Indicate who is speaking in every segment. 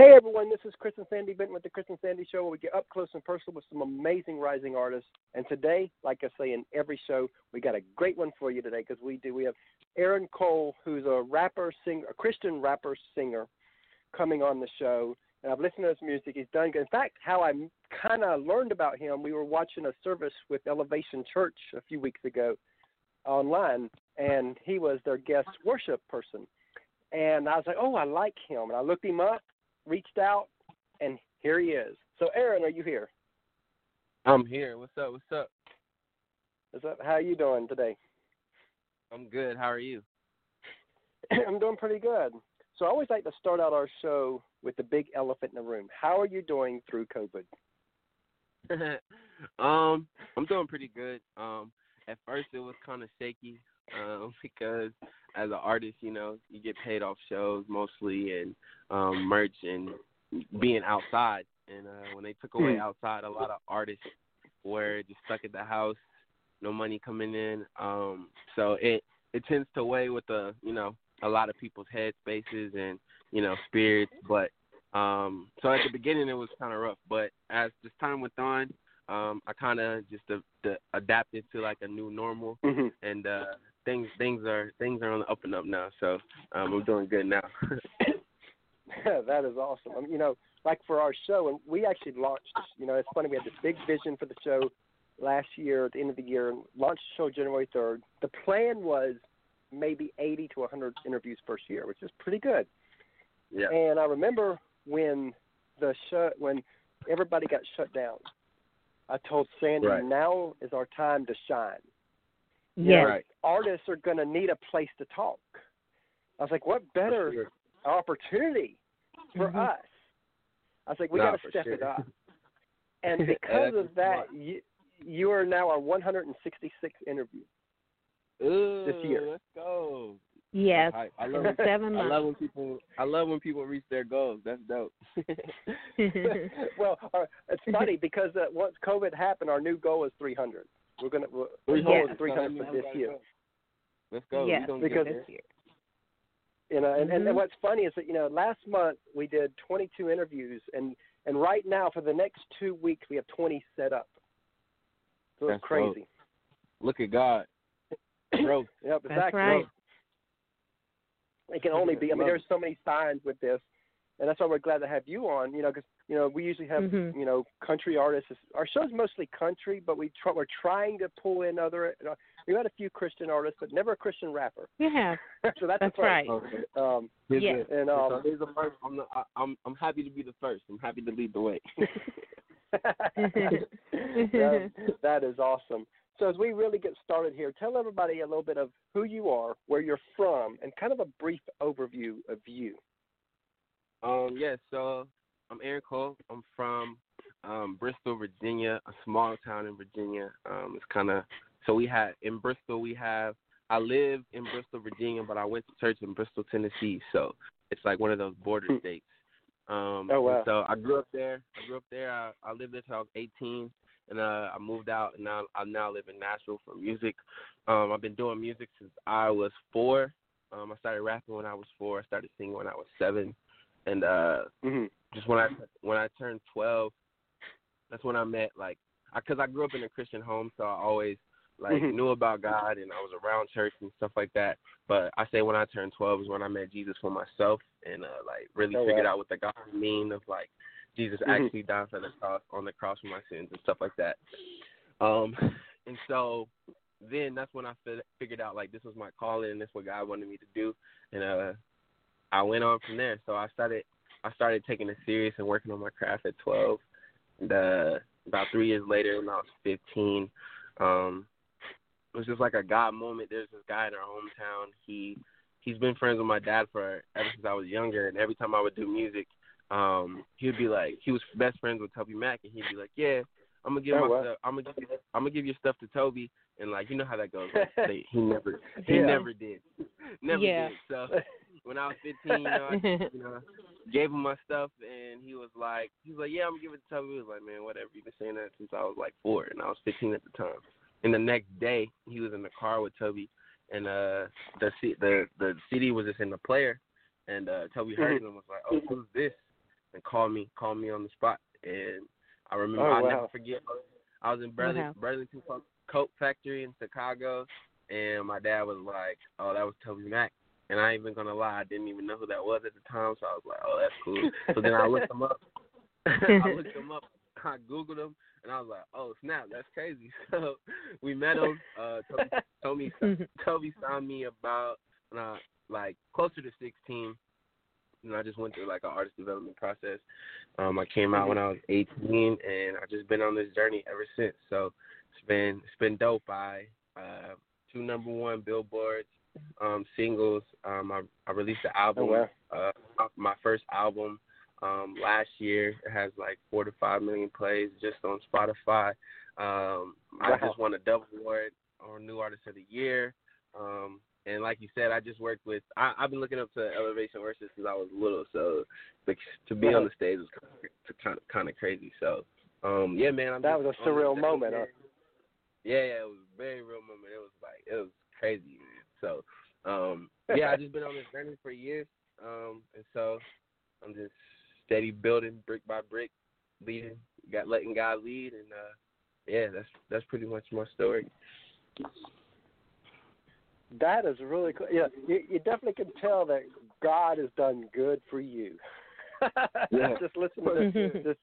Speaker 1: Hey everyone, this is Chris and Sandy Benton with the Chris and Sandy Show, where we get up close and personal with some amazing rising artists. And today, like I say in every show, we got a great one for you today because we do. We have Aaron Cole, who's a rapper, singer, a Christian rapper singer, coming on the show. And I've listened to his music. He's done good. In fact, how I kind of learned about him, we were watching a service with Elevation Church a few weeks ago online, and he was their guest worship person. And I was like, oh, I like him. And I looked him up reached out, and here he is. So, Aaron, are you here?
Speaker 2: I'm here. What's up? What's up?
Speaker 1: What's up? How are you doing today?
Speaker 2: I'm good. How are you?
Speaker 1: I'm doing pretty good. So, I always like to start out our show with the big elephant in the room. How are you doing through COVID?
Speaker 2: um, I'm doing pretty good. Um, at first it was kind of shaky um, because as an artist, you know, you get paid off shows mostly and um, merch and being outside. And uh, when they took away
Speaker 1: Hmm.
Speaker 2: outside, a lot of artists were just stuck at the house, no money coming in. Um, so it it tends to weigh with the you know a lot of people's head spaces and you know spirits. But um, so at the beginning it was kind of rough, but as this time went on, um, I kind of just uh, adapted to like a new normal
Speaker 1: Mm-hmm.
Speaker 2: and uh things things are things are on the up and up now so um i'm doing good now
Speaker 1: that is awesome. Um, you know, like for our show, and we actually launched. You know, it's funny. We had this big vision for the show last year at the end of the year, and launched the show January third. The plan was maybe 80 to 100 interviews first year, which is pretty good.
Speaker 2: yeah
Speaker 1: And I remember when the show when everybody got shut down. I told Sandy,
Speaker 2: Right.
Speaker 1: now is our time to shine. You
Speaker 3: Yes.
Speaker 2: right
Speaker 1: Artists are going to need a place to talk. I was like, what better
Speaker 2: Sure.
Speaker 1: opportunity for
Speaker 3: Mhm.
Speaker 1: us? I was like, we got to
Speaker 2: for
Speaker 1: step it up. And because of that,
Speaker 2: smart.
Speaker 1: you, you are now our 166th interview.
Speaker 2: Ooh,
Speaker 1: this year.
Speaker 2: let's go
Speaker 3: Yes.
Speaker 2: I, I love
Speaker 3: For seven
Speaker 2: I love when people I love when people reach their goals. That's dope.
Speaker 1: well, uh, it's funny because uh, once COVID happened, our new goal is 300. We're gonna we're, our
Speaker 2: Three
Speaker 1: goal
Speaker 3: Yes.
Speaker 1: is 300 for this year.
Speaker 2: gotta go. Let's go.
Speaker 3: yes.
Speaker 2: We
Speaker 1: Because-
Speaker 3: this year.
Speaker 1: You know, and, and
Speaker 3: Mhm.
Speaker 1: and what's funny is that you know last month we did 22 interviews, and and right now for the next two weeks we have 20 set up. So it's
Speaker 2: That's
Speaker 1: crazy.
Speaker 2: Look at God. Growth.
Speaker 1: Yep,
Speaker 3: That's
Speaker 1: exactly.
Speaker 3: right.
Speaker 1: It can only be. I mean, there's so many signs with this, and that's why we're glad to have you on. You know, because you know we usually have
Speaker 3: Mhm.
Speaker 1: you know country artists. Our show's mostly country, but we try, we're trying to pull in other. You know, we've had a few Christian artists, but never a Christian rapper.
Speaker 3: You have.
Speaker 1: so that's,
Speaker 3: That's
Speaker 1: the first.
Speaker 3: right.
Speaker 2: Okay.
Speaker 1: Um,
Speaker 2: Here's
Speaker 3: Yes.
Speaker 2: it.
Speaker 1: and
Speaker 2: so
Speaker 1: um,
Speaker 2: here's the first. I'm, the, I, I'm I'm happy to be the first. I'm happy to lead the way.
Speaker 1: that, that is awesome. So as we really get started here, tell everybody a little bit of who you are, where you're from, and kind of a brief overview of you.
Speaker 2: Um, yes, so I'm Aaron Cole. I'm from um, Bristol, Virginia, a small town in Virginia. Um, it's kind of so we had in Bristol we have. I live in Bristol, Virginia, but I went to church in Bristol, Tennessee. So it's like one of those border
Speaker 1: Hmm.
Speaker 2: states. Um,
Speaker 1: Oh, wow.
Speaker 2: so I grew up there. I grew up there. I, I lived there till I was 18, and uh, I moved out, and now I now live in Nashville for music. Um, I've been doing music since I was four. Um, I started rapping when I was four. I started singing when I was seven, and uh,
Speaker 1: Mm-hmm.
Speaker 2: Just when I when I turned 12, that's when I met like because I, grew up in a Christian home, so I always like
Speaker 1: Mhm.
Speaker 2: knew about God and I was around church and stuff like that. But I say when I turned 12 is when I met Jesus for myself and uh, like really
Speaker 1: Oh,
Speaker 2: figured
Speaker 1: wow.
Speaker 2: out what the gospel mean of like Jesus
Speaker 1: Mhm.
Speaker 2: actually died for the cross on the cross for my sins and stuff like that. Um, and so then that's when I fi- figured out like this was my calling and this what God wanted me to do, and uh, I went on from there. So I started I started taking it serious and working on my craft at 12. And, uh, about three years later, when I was 15, um, it was just like a God moment. There's this guy in our hometown. He he's been friends with my dad for ever since I was younger, and every time I would do music, um, he would be like, he was best friends with TobyMac, and he'd be like, yeah. I'm gonna give
Speaker 1: Oh,
Speaker 2: my
Speaker 1: wow.
Speaker 2: stuff. I'm gonna give I'm gonna give your stuff to Toby, and like you know how that goes. Like, they, he never he
Speaker 1: Yeah.
Speaker 2: never did, never
Speaker 3: Yeah.
Speaker 2: did. So when I was 15, you know, I, you know, gave him my stuff, and he was like, he was like, yeah, I'm gonna give it to Toby. He was like, man, whatever. You've been saying that since I was like four, and I was 15 at the time. And the next day, he was in the car with Toby, and uh, the C- the the CD was just in the player, and uh, Toby heard it and was like, oh, who's this? And called me, called me on the spot, and I remember
Speaker 1: Oh,
Speaker 2: I'll
Speaker 1: wow.
Speaker 2: never forget. I was in Burlington,
Speaker 3: Wow.
Speaker 2: Burlington Coat Factory in Chicago, and my dad was like, "Oh, that was TobyMac." And I ain't even gonna lie, I didn't even know who that was at the time, so I was like, "Oh, that's cool." So then I looked him up. I looked him up. I googled him, and I was like, "Oh snap, that's crazy." So we met him. Uh, Toby, Toby, Toby signed me about uh, like closer to 16. And I just went through like an artist development process. Um, I came out when I was 18, and I've just been on this journey ever since. So it's been it's been dope. I uh, two number one billboards, um, singles. Um, I, I released the album,
Speaker 1: Oh, wow.
Speaker 2: uh, my, first album um, last year. It has like four to five million plays just on Spotify. Um, I just won a double award on New Artist of the Year. Um, and like you said, I just worked with. I, I've been looking up to Elevation Worship since I was little, so like, to be on the stage was kind of kind of crazy. So, um, yeah, man, I'm
Speaker 1: That was a surreal moment, huh?
Speaker 2: Yeah, yeah, it was a very real moment. It was like it was crazy. So, um, yeah, I've just been on this journey for years, um, and so I'm just steady building brick by brick, leading, got letting God lead, and uh, yeah, that's that's pretty much my story.
Speaker 1: That is really cool. Yeah, you, you definitely can tell that God has done good for you.
Speaker 2: Yeah.
Speaker 1: Just listen to this,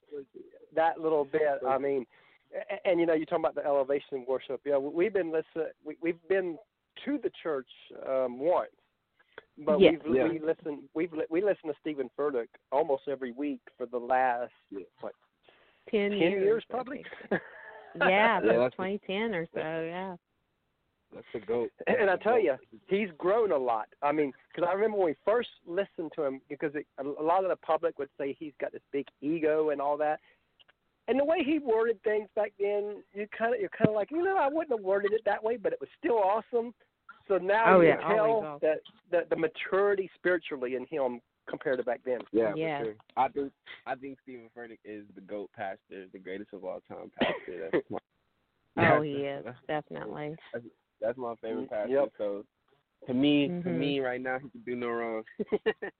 Speaker 1: that little bit. I mean, and, and you know, you're talking about the elevation worship. Yeah, we've been listen. We, we've been to the church um, once, but
Speaker 3: Yes.
Speaker 1: we've
Speaker 2: Yeah.
Speaker 1: we listen. We've li- we listen to Stephen Furtick almost every week for the last
Speaker 2: Yeah.
Speaker 1: what
Speaker 3: Ten,
Speaker 1: ten years,
Speaker 3: I
Speaker 1: probably.
Speaker 3: Yeah,
Speaker 2: Yeah, that's-
Speaker 3: 2010 or so. Yeah.
Speaker 2: That's a goat.
Speaker 1: And I tell you, he's grown a lot. I mean, because I remember when we first listened to him, because it, a a lot of the public would say he's got this big ego and all that. And the way he worded things back then, you kind of you're kind of like, you know, I wouldn't have worded it that way, but it was still awesome. So now
Speaker 3: Oh,
Speaker 1: you
Speaker 3: yeah,
Speaker 1: can
Speaker 3: always
Speaker 1: tell
Speaker 3: awesome.
Speaker 1: that that the maturity spiritually in him compared to back then.
Speaker 2: Yeah,
Speaker 3: Yeah.
Speaker 2: sure. I think I think Stephen Furtick is the goat pastor, the greatest of all time pastor. That's my,
Speaker 3: Oh,
Speaker 2: that's-
Speaker 3: he is definitely.
Speaker 2: That's my favorite
Speaker 1: Mm,
Speaker 2: pastor.
Speaker 1: yep.
Speaker 2: So to me, to
Speaker 3: Mhm.
Speaker 2: me right now, he can do no wrong.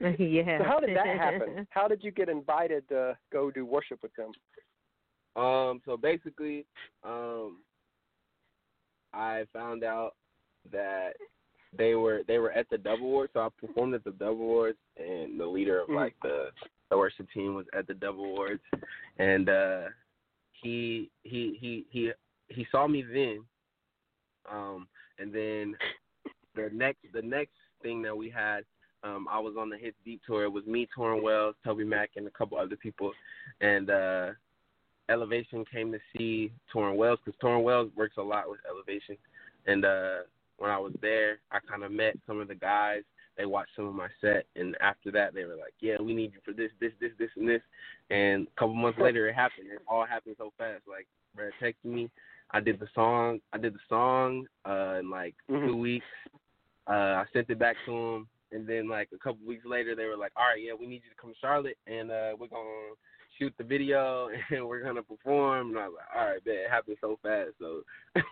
Speaker 3: yeah.
Speaker 1: So how did that happen? How did you get invited to go do worship with them?
Speaker 2: Um, so basically, um, I found out that they were they were at the Dove Awards. So I performed at the Dove Awards, and the leader of
Speaker 1: Mhm.
Speaker 2: like the the worship team was at the Dove Awards, and uh, he he he he he saw me then, um, and then the next the next thing that we had. Um, I was on the Hits Deep tour. It was me, Tauren Wells, TobyMac, and a couple other people. And uh, Elevation came to see Tauren Wells because Tauren Wells works a lot with Elevation. And uh, when I was there, I kind of met some of the guys. They watched some of my set, and after that, they were like, "Yeah, we need you for this, this, this, this, and this." And a couple months later, it happened. It all happened so fast. Like, Brad texted me. I did the song. I did the song uh, in like
Speaker 1: Mhm.
Speaker 2: two weeks. Uh, I sent it back to them, and then like a couple weeks later, they were like, "All right, yeah, we need you to come to Charlotte, and uh, we're gonna shoot the video, and we're gonna perform." And I was like, "All right, man, it happened so fast." So,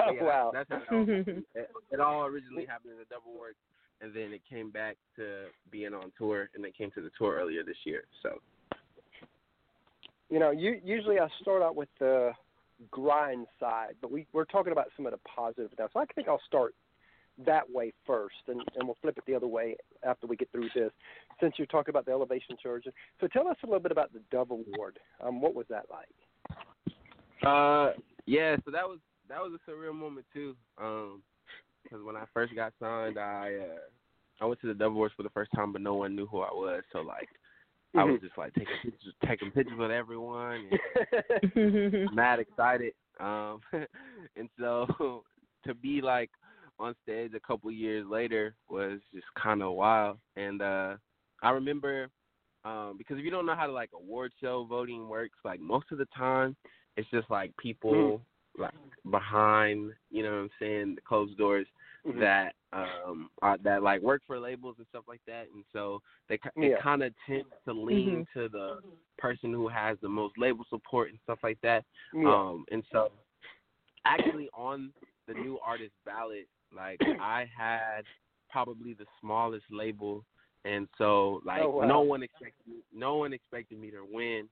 Speaker 1: Oh,
Speaker 2: yeah,
Speaker 1: wow.
Speaker 2: that's how it, it, it all originally happened in the Dove Award, and then it came back to being on tour, and they came to the tour earlier this year. So,
Speaker 1: you know, you, usually I start out with the grind side, but we, we're talking about some of the positive now. So I think I'll start that way first, and, and we'll flip it the other way after we get through this. Since you're talking about the Elevation Church, so tell us a little bit about the Dove Award. Um, what was that like?
Speaker 2: Uh, yeah. So that was that was a surreal moment too. Um, because when I first got signed, I uh, I went to the Dove Awards for the first time, but no one knew who I was. So like, I was just like taking pictures, taking pictures with everyone, and mad excited. Um, and so to be like on stage a couple years later was just kind of wild. And uh, I remember um, because if you don't know how to like award show voting works, like most of the time it's just like people like behind, you know what I'm saying, the closed doors
Speaker 1: Mhm.
Speaker 2: that um are, that like work for labels and stuff like that, and so they
Speaker 1: Yeah.
Speaker 2: it kind of tends to lean to the person who has the most label support and stuff like that.
Speaker 1: yeah.
Speaker 2: Um, and so actually on the new artist ballot, like I had probably the smallest label and so like
Speaker 1: Oh, wow.
Speaker 2: no one expected no one expected me to win.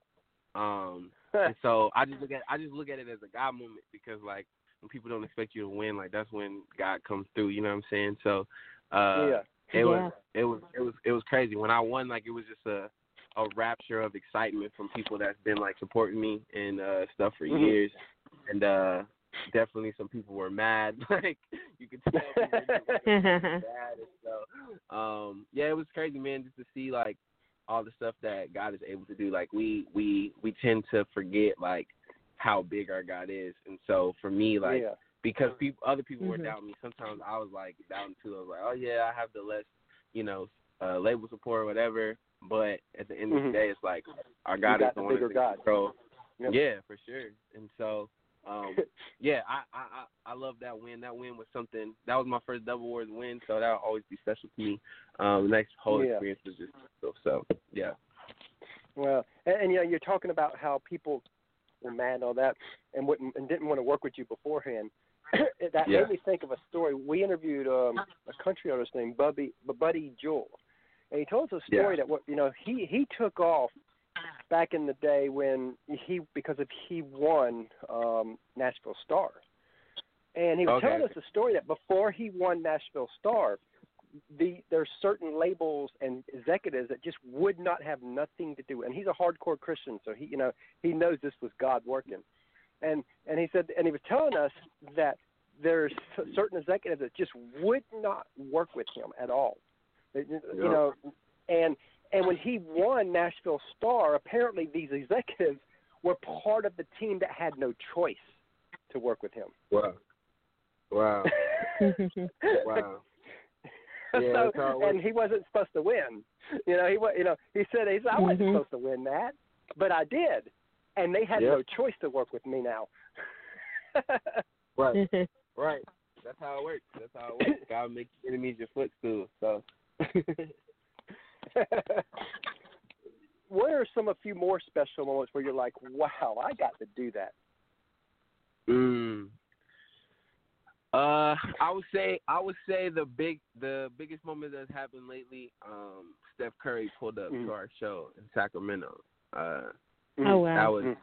Speaker 2: Um, and so I just look at I just look at it as a God moment because like when people don't expect you to win, like that's when God comes through. You know what I'm saying? So uh,
Speaker 1: yeah.
Speaker 2: it
Speaker 3: Yeah.
Speaker 2: was it was it was it was crazy when I won. Like it was just a a rapture of excitement from people that's been like supporting me and uh stuff for
Speaker 1: Mhm.
Speaker 2: years, and uh definitely some people were mad. like you could tell people were mad and so um yeah it was crazy man just to see like all the stuff that god is able to do like we we we tend to forget like how big our god is and so for me like
Speaker 1: yeah.
Speaker 2: because people other people were
Speaker 3: Mhm.
Speaker 2: doubting me sometimes i was like doubting too i was like oh yeah i have the less you know uh label support or whatever but at the end of
Speaker 1: Mhm.
Speaker 2: the day it's like our god
Speaker 1: got
Speaker 2: is the
Speaker 1: the
Speaker 2: one
Speaker 1: bigger
Speaker 2: that's in
Speaker 1: God.
Speaker 2: control
Speaker 1: Yep.
Speaker 2: yeah for sure and so um yeah, I, I I love that win. That win was something. That was my first Dove Awards win, so that'll always be special to me. Um, the next whole
Speaker 1: Yeah.
Speaker 2: experience was just special. So yeah,
Speaker 1: Well, and, and you know, you're talking about how people were mad and all that, and wouldn't and didn't want to work with you beforehand. that
Speaker 2: Yeah.
Speaker 1: made me think of a story. We interviewed um, a country artist named Bubby Buddy Jewell, and he told us a story
Speaker 2: Yeah.
Speaker 1: that what you know he he took off back in the day when he because of he won um, Nashville Star, and he was
Speaker 2: Okay.
Speaker 1: telling us a story that before he won Nashville Star, the there's certain labels and executives that just would not have nothing to do. And he's a hardcore Christian, so he you know he knows this was God working. And and he said and he was telling us that there's certain executives that just would not work with him at all. You know, and and when he won Nashville Star, apparently these executives were part of the team that had no choice to work with him.
Speaker 2: wow, wow, wow. Yeah,
Speaker 1: so,
Speaker 2: that's how it works.
Speaker 1: and he wasn't supposed to win. You know, he wa You know, he said, he said I wasn't
Speaker 3: Mhm.
Speaker 1: supposed to win that, but I did, and they had
Speaker 2: Yep.
Speaker 1: no choice to work with me now.
Speaker 2: Right, right. That's how it works. That's how it works. God makes your enemies your footstool. So
Speaker 1: what are some a few more special moments where you're like, wow, I got to do that?
Speaker 2: Mm. Uh, I would say I would say the big the biggest moment that's happened lately. Um, Steph Curry pulled up
Speaker 1: Mm.
Speaker 2: to our show in Sacramento. Uh,
Speaker 3: Oh wow.
Speaker 2: that was
Speaker 1: Mm.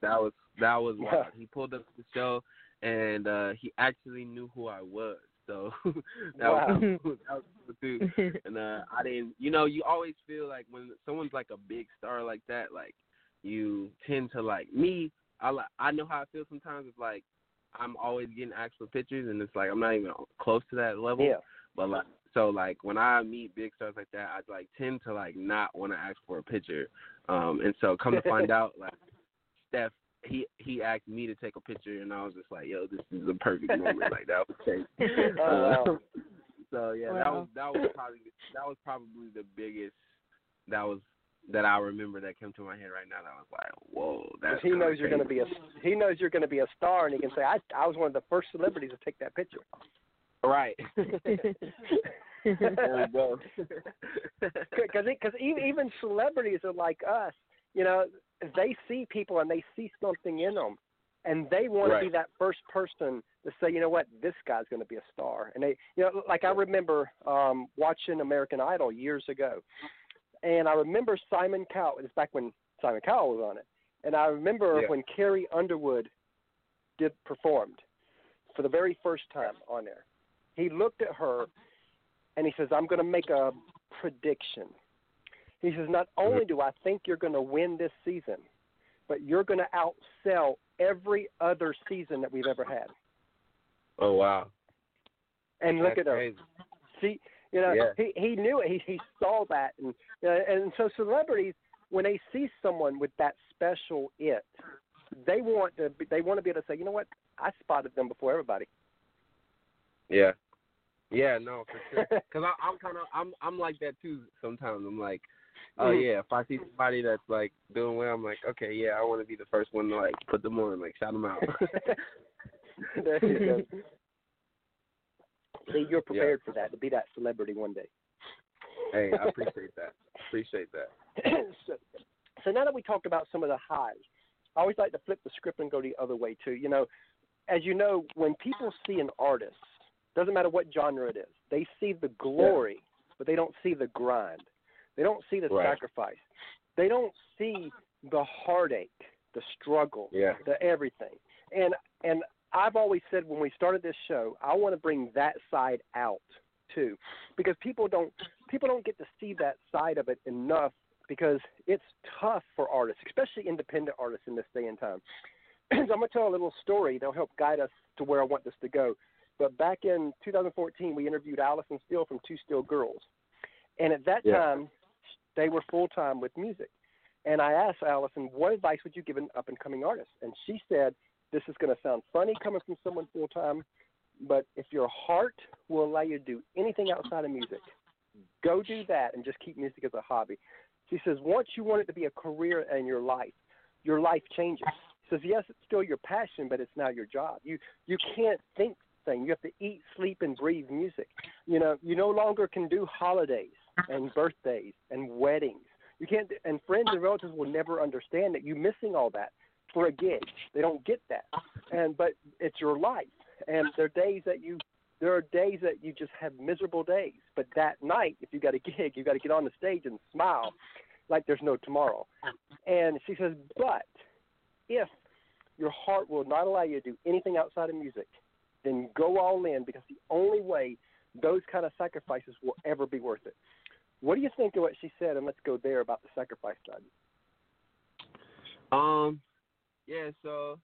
Speaker 2: that was that was
Speaker 1: Yeah.
Speaker 2: wild. He pulled up to the show and uh he actually knew who I was. So that
Speaker 1: Wow.
Speaker 2: was that was cool too. And uh I didn't you know, you always feel like when someone's like a big star like that, like you tend to like me, I li- I know how I feel sometimes it's like I'm always getting asked for pictures and it's like I'm not even close to that level.
Speaker 1: Yeah.
Speaker 2: But like so like when I meet big stars like that, I like tend to like not want to ask for a picture. Um and so come to find out like Steph he he asked me to take a picture and I was just like, yo, this is a perfect moment. like that was crazy.
Speaker 1: Oh, wow.
Speaker 2: Uh, so yeah, that was that was probably that was probably the biggest that was that I remember that came to my head right now. That was like, whoa, that's
Speaker 1: he
Speaker 2: kinda
Speaker 1: knows you're going to be a he knows you're going to be a star, and he can say, I I was one of the first celebrities to take that picture.
Speaker 2: right. there we go.
Speaker 1: because because even celebrities are like us. You know, they see people and they see something in them, and they want to be that first person to say, you know what, this guy's going to be a star. And they, you know, like I remember um, watching American Idol years ago, and I remember Simon Cowell. It's back when Simon Cowell was on it, and I remember
Speaker 2: Yeah.
Speaker 1: when Carrie Underwood did performed for the very first time on there. He looked at her and he says, I'm going to make a prediction. He says, Not only do I think you're going to win this season, but you're going to outsell every other season that we've ever had.
Speaker 2: oh wow.
Speaker 1: And look
Speaker 2: That's
Speaker 1: at her.
Speaker 2: crazy.
Speaker 1: See, you know,
Speaker 2: Yeah.
Speaker 1: he he knew it. He he saw that, and uh, and so celebrities, when they see someone with that special it, they want to be, they want to be able to say, you know what, I spotted them before everybody.
Speaker 2: Yeah. Yeah, no, for sure. Because I'm kind of I'm I'm like that too. Sometimes I'm like, oh
Speaker 1: Mhm.
Speaker 2: yeah, if I see somebody that's like doing well, I'm like, okay, yeah, I want to be the first one to like put them on, like shout them out.
Speaker 1: there you go. See, you're prepared for that to be that celebrity one day.
Speaker 2: hey, I appreciate that. Appreciate that.
Speaker 1: so, so now that we talked about some of the highs, I always like to flip the script and go the other way too. You know, as you know, when people see an artist, doesn't matter what genre it is, they see the glory, but they don't see the grind. They don't see the
Speaker 2: Right.
Speaker 1: sacrifice. They don't see the heartache, the struggle,
Speaker 2: Yeah.
Speaker 1: the everything. And and I've always said when we started this show, I want to bring that side out too, because people don't people don't get to see that side of it enough because it's tough for artists, especially independent artists in this day and time. so I'm gonna tell a little story that'll help guide us to where I want this to go. But back in 2014, we interviewed Allison Steele from Two Steel Girls, and at that
Speaker 2: Yeah.
Speaker 1: time, they were full time with music. And I asked Allison, what advice would you give an up and coming artist? And she said, this is going to sound funny coming from someone full time, but if your heart will allow you to do anything outside of music, go do that and just keep music as a hobby. She says, once you want it to be a career in your life, your life changes. She says, yes, it's still your passion, but it's now your job. You you can't think thing. You have to eat, sleep, and breathe music. You know, you no longer can do holidays and birthdays and weddings. You can't, and friends and relatives will never understand that you're missing all that for a gig. They don't get that, and but it's your life, and there are days that you. There are days that you just have miserable days, but that night, if you got a gig, you got to get on the stage and smile like there's no tomorrow. And she says, but if your heart will not allow you to do anything outside of music, then go all in because the only way those kind of sacrifices will ever be worth it. What do you think of what she said? And let's go there about the sacrifice side.
Speaker 2: Um, yeah. So,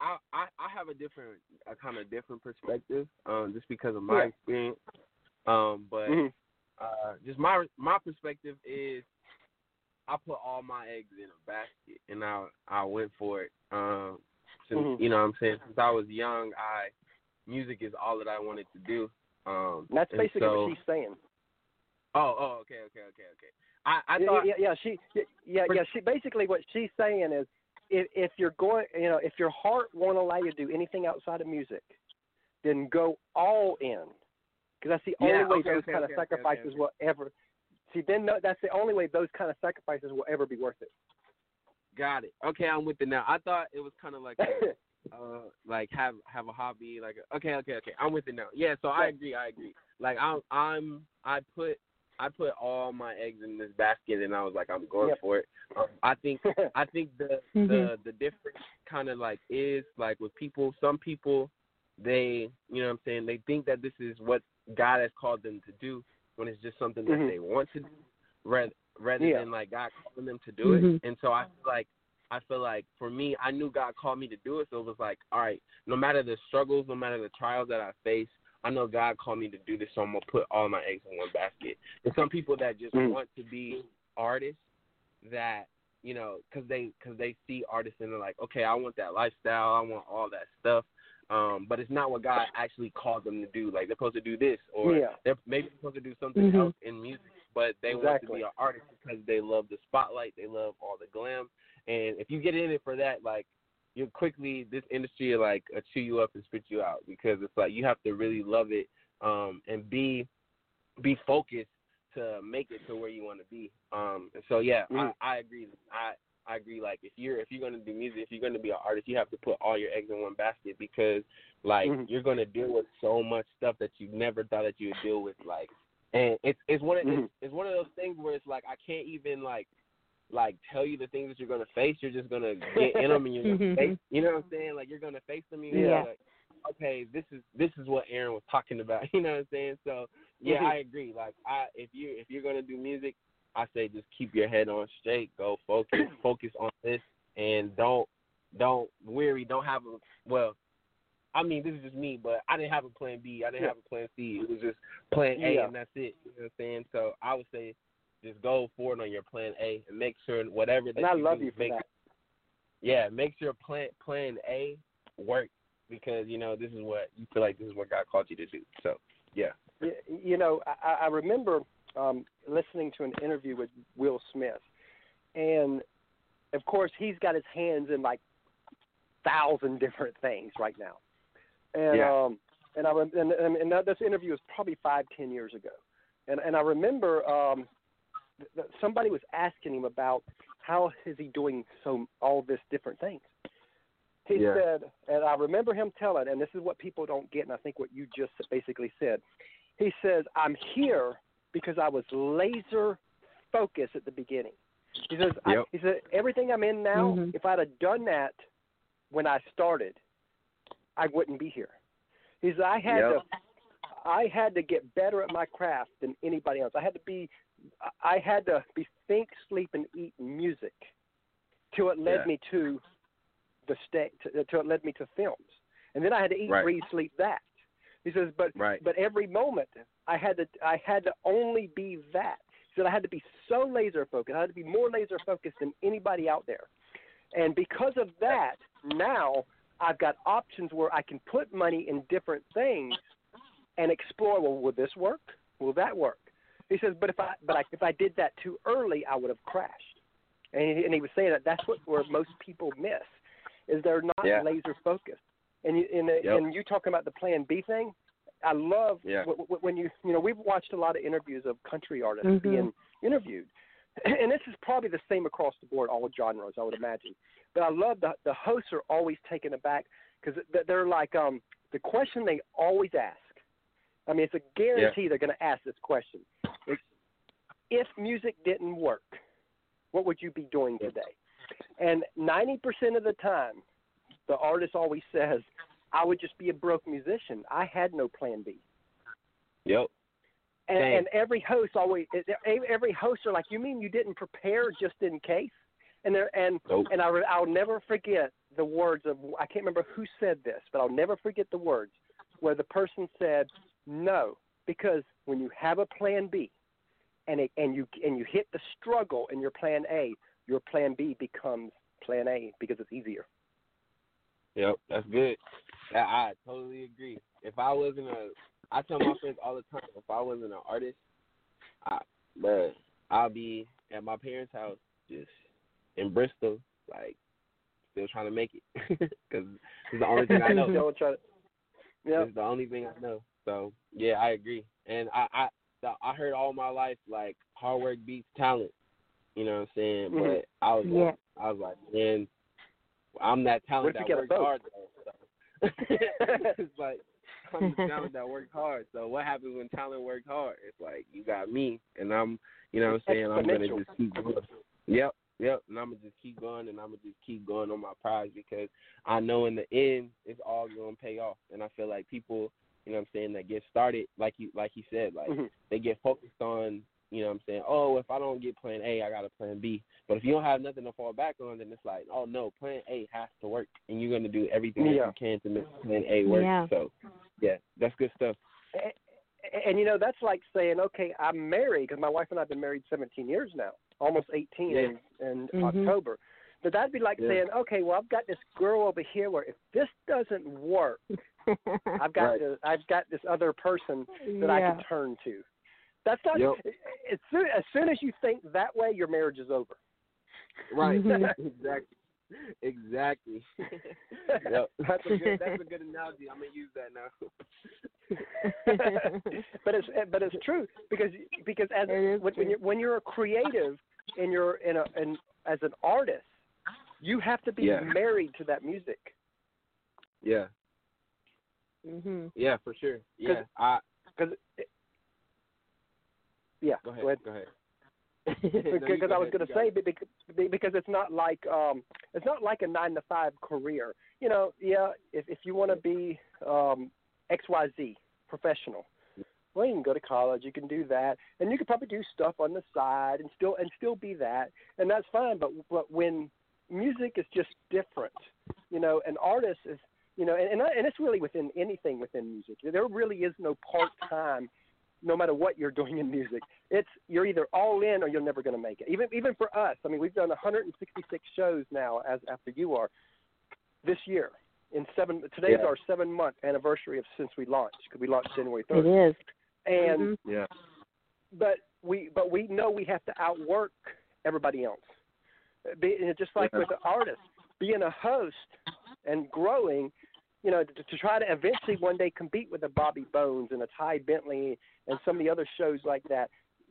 Speaker 2: I I, I have a different, a kind of different perspective, um, just because of my
Speaker 1: Yeah.
Speaker 2: experience. Um, but
Speaker 1: Mhm.
Speaker 2: uh, just my my perspective is, I put all my eggs in a basket, and I I went for it. Um, since
Speaker 1: Mhm.
Speaker 2: you know, what I'm saying since I was young, I music is all that I wanted to do. Um,
Speaker 1: that's basically
Speaker 2: so-
Speaker 1: what she's saying.
Speaker 2: Oh, oh, okay, okay, okay, okay. I I
Speaker 1: yeah,
Speaker 2: thought
Speaker 1: yeah, yeah, she, yeah, yeah. She basically what she's saying is, if if you're going, you know, if your heart won't allow you to do anything outside of music, then go all in, because that's the
Speaker 2: Yeah,
Speaker 1: only way those
Speaker 2: okay,
Speaker 1: kind
Speaker 2: okay,
Speaker 1: of
Speaker 2: okay, okay,
Speaker 1: sacrifices
Speaker 2: okay.
Speaker 1: will ever. See, then no, that's the only way those kind of sacrifices will ever be worth it.
Speaker 2: got it. Okay, I'm with it now. I thought it was kind of like a, uh like have have a hobby like a, okay okay okay i'm with it now yeah so i agree i agree like i'm i'm i put i put all my eggs in this basket and i was like i'm going
Speaker 1: Yep.
Speaker 2: for it um, i think i think the
Speaker 3: Mhm.
Speaker 2: the the difference kind of like is like with people some people they you know what i'm saying they think that this is what god has called them to do when it's just something that
Speaker 1: Mhm.
Speaker 2: they want to do rather rather
Speaker 1: Yeah.
Speaker 2: than like god calling them to do it
Speaker 3: Mhm.
Speaker 2: and so i feel like I feel like for me, I knew God called me to do it, so it was like, all right, no matter the struggles, no matter the trials that I face, I know God called me to do this, so I'm gonna put all my eggs in one basket. And some people that just
Speaker 1: Mm.
Speaker 2: want to be artists, that you know, because they because they see artists and they're like, okay, I want that lifestyle, I want all that stuff. Um, but it's not what God actually called them to do. Like they're supposed to do this, or
Speaker 1: Yeah.
Speaker 2: they're maybe supposed to do something
Speaker 3: Mhm.
Speaker 2: else in music, but they want to be an artist because they love the spotlight, they love all the glam, and if you get in it for that, like you quickly this industry will, like uh, chew you up and spit you out because it's like you have to really love it um, and be be focused to make it to where you want to be. Um, and so yeah,
Speaker 1: Mhm.
Speaker 2: I, I agree. I I agree. Like if you're if you're gonna do music, if you're gonna be an artist, you have to put all your eggs in one basket because like
Speaker 1: Mhm.
Speaker 2: you're gonna deal with so much stuff that you never thought that you would deal with. Like, and it's it's one of
Speaker 1: Mhm.
Speaker 2: it's, it's one of those things where it's like I can't even like like tell you the things that you're gonna face. You're just gonna get in them and you're gonna face. You know what I'm saying? Like you're gonna face them. And you're
Speaker 1: Yeah.
Speaker 2: like, okay, this is this is what Aaron was talking about. You know what I'm saying? So yeah,
Speaker 1: Mhm.
Speaker 2: I agree. Like I if you if you're gonna do music, I say just keep your head on straight. Go focus focus on this and don't don't weary. Don't have a well. I mean, this is just me, but I didn't have a plan B. I didn't
Speaker 1: Yeah.
Speaker 2: have a plan C. It was just plan A,
Speaker 1: Yeah.
Speaker 2: and that's it. You know what I'm saying? So I would say just go forward on your plan A and make sure whatever that
Speaker 1: And I
Speaker 2: you
Speaker 1: love
Speaker 2: do,
Speaker 1: you for
Speaker 2: make,
Speaker 1: that.
Speaker 2: Yeah, make sure plan plan A work because you know this is what you feel like this is what God called you to do. So yeah.
Speaker 1: You know, I, I remember um, listening to an interview with Will Smith, and of course he's got his hands in like thousand different things right now, and
Speaker 2: Yeah.
Speaker 1: um, and I and, and, and that, this interview was probably five ten years ago, and and I remember um, somebody was asking him about how is he doing so all this different things. He
Speaker 2: Yeah.
Speaker 1: said, and I remember him telling, and this is what people don't get, and I think what you just basically said. He says, I'm here because I was laser focused at the beginning. He says, I, he said, everything I'm in now,
Speaker 3: Mhm.
Speaker 1: if I'd have done that when I started, I wouldn't be here. He said, I had
Speaker 2: Yep.
Speaker 1: to, I had to get better at my craft than anybody else. I had to be, I had to be think, sleep, and eat music, till it led
Speaker 2: Yeah.
Speaker 1: me to the state, uh, till it led me to films, and then I had to eat,
Speaker 2: Right.
Speaker 1: breathe, sleep that. He says, but
Speaker 2: Right.
Speaker 1: but every moment I had to I had to only be that. He said I had to be so laser focused. I had to be more laser focused than anybody out there. And because of that, now I've got options where I can put money in different things and explore. Well, will this work? Will that work? He says, but if I but I, if I did that too early, I would have crashed. And he, and he was saying that that's what where most people miss is they're not
Speaker 2: Yeah.
Speaker 1: laser focused. And you and,
Speaker 2: Yep.
Speaker 1: and you talking about the Plan B thing. I love
Speaker 2: Yeah.
Speaker 1: w- w- when you you know we've watched a lot of interviews of country artists
Speaker 3: Mhm.
Speaker 1: being interviewed, and this is probably the same across the board, all genres, I would imagine. But I love the the hosts are always taken aback because they're like um the question they always ask. I mean, it's a guarantee they're going to ask this question. If music didn't work, what would you be doing today? And 90% of the time, the artist always says, I would just be a broke musician. I had no plan B.
Speaker 2: Yep.
Speaker 1: And, and every host always, every host are like, you mean you didn't prepare just in case? And there, and
Speaker 2: Nope.
Speaker 1: and I, I'll never forget the words of I can't remember who said this, but I'll never forget the words where the person said, "No, because when you have a plan B, and it, and you and you hit the struggle in your plan A, your plan B becomes plan A because it's easier."
Speaker 2: Yep, that's good. I, I totally agree. If I wasn't a, I tell my friends all the time, if I wasn't an artist, I, bruh, I'll be at my parents' house, just in Bristol, like still trying to make it, because it's the only thing I know.
Speaker 1: To. Yeah.
Speaker 2: It's the only thing I know. So yeah, I agree. And I I I heard all my life like hard work beats talent. You know what I'm saying?
Speaker 1: Mhm.
Speaker 2: But I was
Speaker 3: Yeah.
Speaker 2: like, I was like, man, I'm that talent that works hard though. So. it's like I'm the talent that works hard. So what happens when talent works hard? It's like you got me, and I'm, you know what I'm saying? I'm gonna just keep going. Yep, yep. And I'm gonna just keep going, and I'm gonna just keep going on my prize because I know in the end it's all gonna pay off. And I feel like people, know what I'm saying, that get started, like you like you said, like
Speaker 1: Mhm.
Speaker 2: they get focused on, you know what I'm saying, oh, if I don't get plan A, I got a plan B. But if you don't have nothing to fall back on, then it's like, oh no, plan A has to work, and you're gonna do everything that you can to make plan A work.
Speaker 3: Yeah.
Speaker 2: So, yeah, that's good stuff.
Speaker 1: and, and you know that's like saying, okay, I'm married because my wife and I've been married 17 years now, almost 18
Speaker 2: Yeah.
Speaker 1: in, in
Speaker 3: Mhm.
Speaker 1: October. But that'd be like
Speaker 2: Yeah.
Speaker 1: saying, okay, well I've got this girl over here where if this doesn't work, I've got
Speaker 2: Right.
Speaker 1: this, I've got this other person that I can turn to. That's not
Speaker 2: Yep.
Speaker 1: as soon as soon as you think that way, your marriage is over.
Speaker 2: Right. Exactly. Exactly. yep. That's a good. That's a good analogy. I'm gonna use that now.
Speaker 1: but it's but it's true because because as when, when you're when you're a creative and you're in a and as an artist, you have to be
Speaker 2: Yeah.
Speaker 1: married to that music.
Speaker 2: yeah.
Speaker 3: Mhm.
Speaker 2: Yeah, for sure. Yeah. I
Speaker 1: Because yeah,
Speaker 2: go ahead.
Speaker 1: go ahead.
Speaker 2: Go ahead.
Speaker 1: Because
Speaker 2: go
Speaker 1: I was going to say
Speaker 2: got
Speaker 1: because because it's not like um it's not like a nine to five career. You know, yeah, if if you want to be um X Y Z professional, well, you can go to college, you can do that, and you can probably do stuff on the side and still and still be that, and that's fine. But but when music is just different, you know, an artist is you know, and and, I- and it's really within anything within music. There really is no part time. No matter what you're doing in music, it's you're either all in or you're never going to make it. Even even for us, I mean, we've done 166 shows now as after you are this year. In seven, today's
Speaker 2: Yeah.
Speaker 1: our seven month anniversary of since we launched because we launched January 3rd.
Speaker 3: It is.
Speaker 1: And
Speaker 3: Mhm.
Speaker 2: Yeah.
Speaker 1: but we but we know we have to outwork everybody else. Be, just like
Speaker 2: Yeah.
Speaker 1: with the artist, being a host and growing, you know, to, to try to eventually one day compete with a Bobby Bones and a Ty Bentli and some of the other shows like that,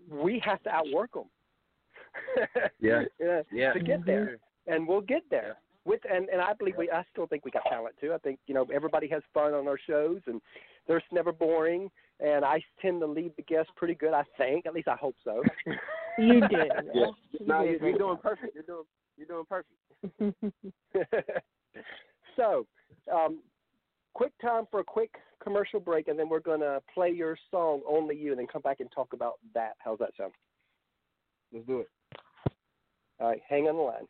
Speaker 1: we have to outwork them.
Speaker 2: Yeah.
Speaker 1: yeah.
Speaker 2: Yeah.
Speaker 1: To get there, and we'll get there. with and and I believe we I still think we got talent too. I think you know everybody has fun on our shows and they're never boring. And I tend to lead the guests pretty good. I think, at least I hope so.
Speaker 3: You did.
Speaker 2: Yeah.
Speaker 3: You
Speaker 2: No,
Speaker 3: did
Speaker 2: you're,
Speaker 3: great
Speaker 2: you're doing perfect. You're doing you're doing perfect.
Speaker 1: so, um, quick time for a quick commercial break, and then we're going to play your song, Only You, and then come back and talk about that. How's that sound?
Speaker 2: Let's do it.
Speaker 1: All right, hang on the line.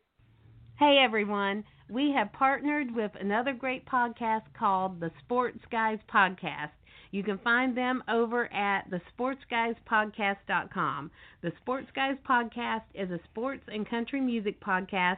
Speaker 4: Hey everyone, we have partnered with another great podcast called the Sports Guys Podcast. You can find them over at thesportsguyspodcast.com. The Sports Guys Podcast is a sports and country music podcast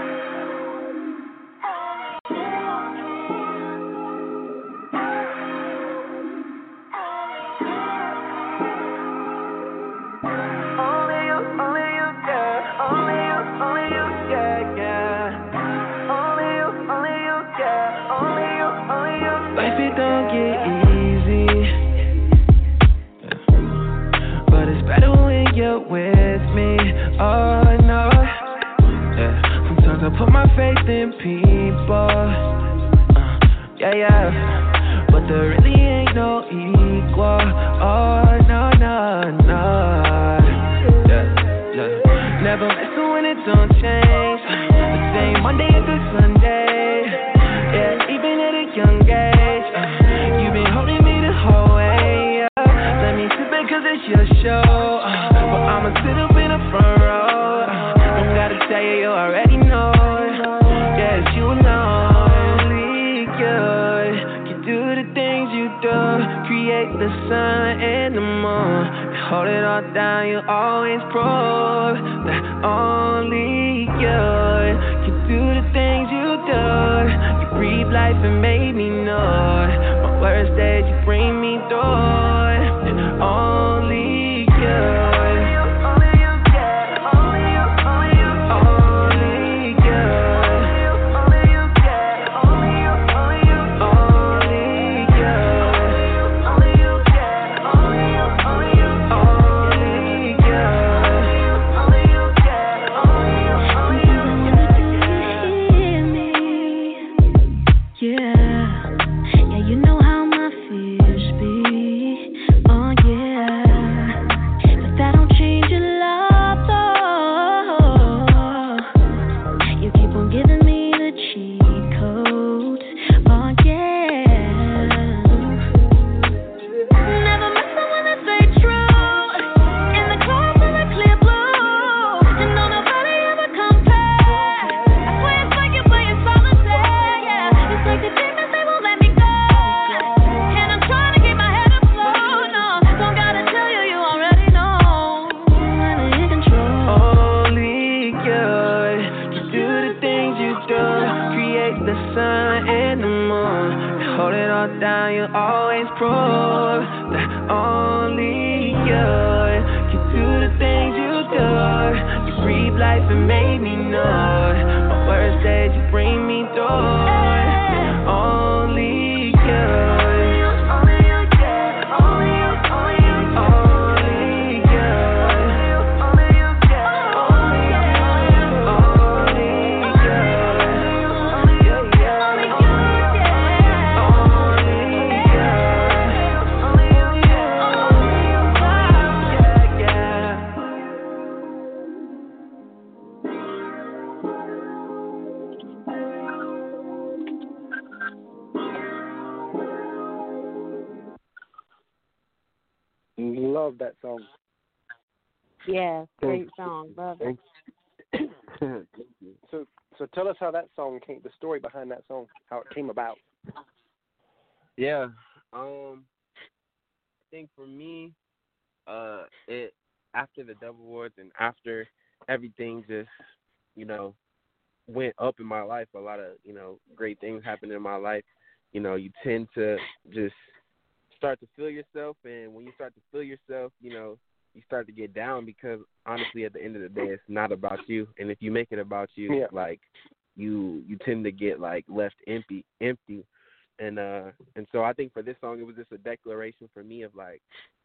Speaker 5: Put my faith in people, uh, yeah, yeah. But there really ain't no equal. Oh no, no, no. Yeah, yeah. Never messing when it don't change. The same Monday through Sunday. Yeah, even at a young age. Uh, you've been holding me the whole way. Yeah. Let me sit back cause it's your show. Uh, but I'ma sit up in the front row. Uh, don't gotta tell you, you already sun and the moon. You Hold it all down, you always prove that only you can do the things you do. You breathe life and made me know. My worst days, you bring me through
Speaker 1: that song.
Speaker 3: Yeah, great song. Love it.
Speaker 1: Thank,
Speaker 2: Thank you.
Speaker 1: So so tell us how that song came, the story behind that song, how it came about.
Speaker 2: Yeah. Um I think for me, uh it after the Dove Awards and after everything just, you know, went up in my life, a lot of, you know, great things happened in my life. You know, you tend to just start to feel yourself and when you start to feel yourself, you know, you start to get down because honestly at the end of the day it's not about you. And if you make it about you,
Speaker 1: Yeah.
Speaker 2: like you you tend to get like left empty empty and uh and so I think for this song it was just a declaration for me of like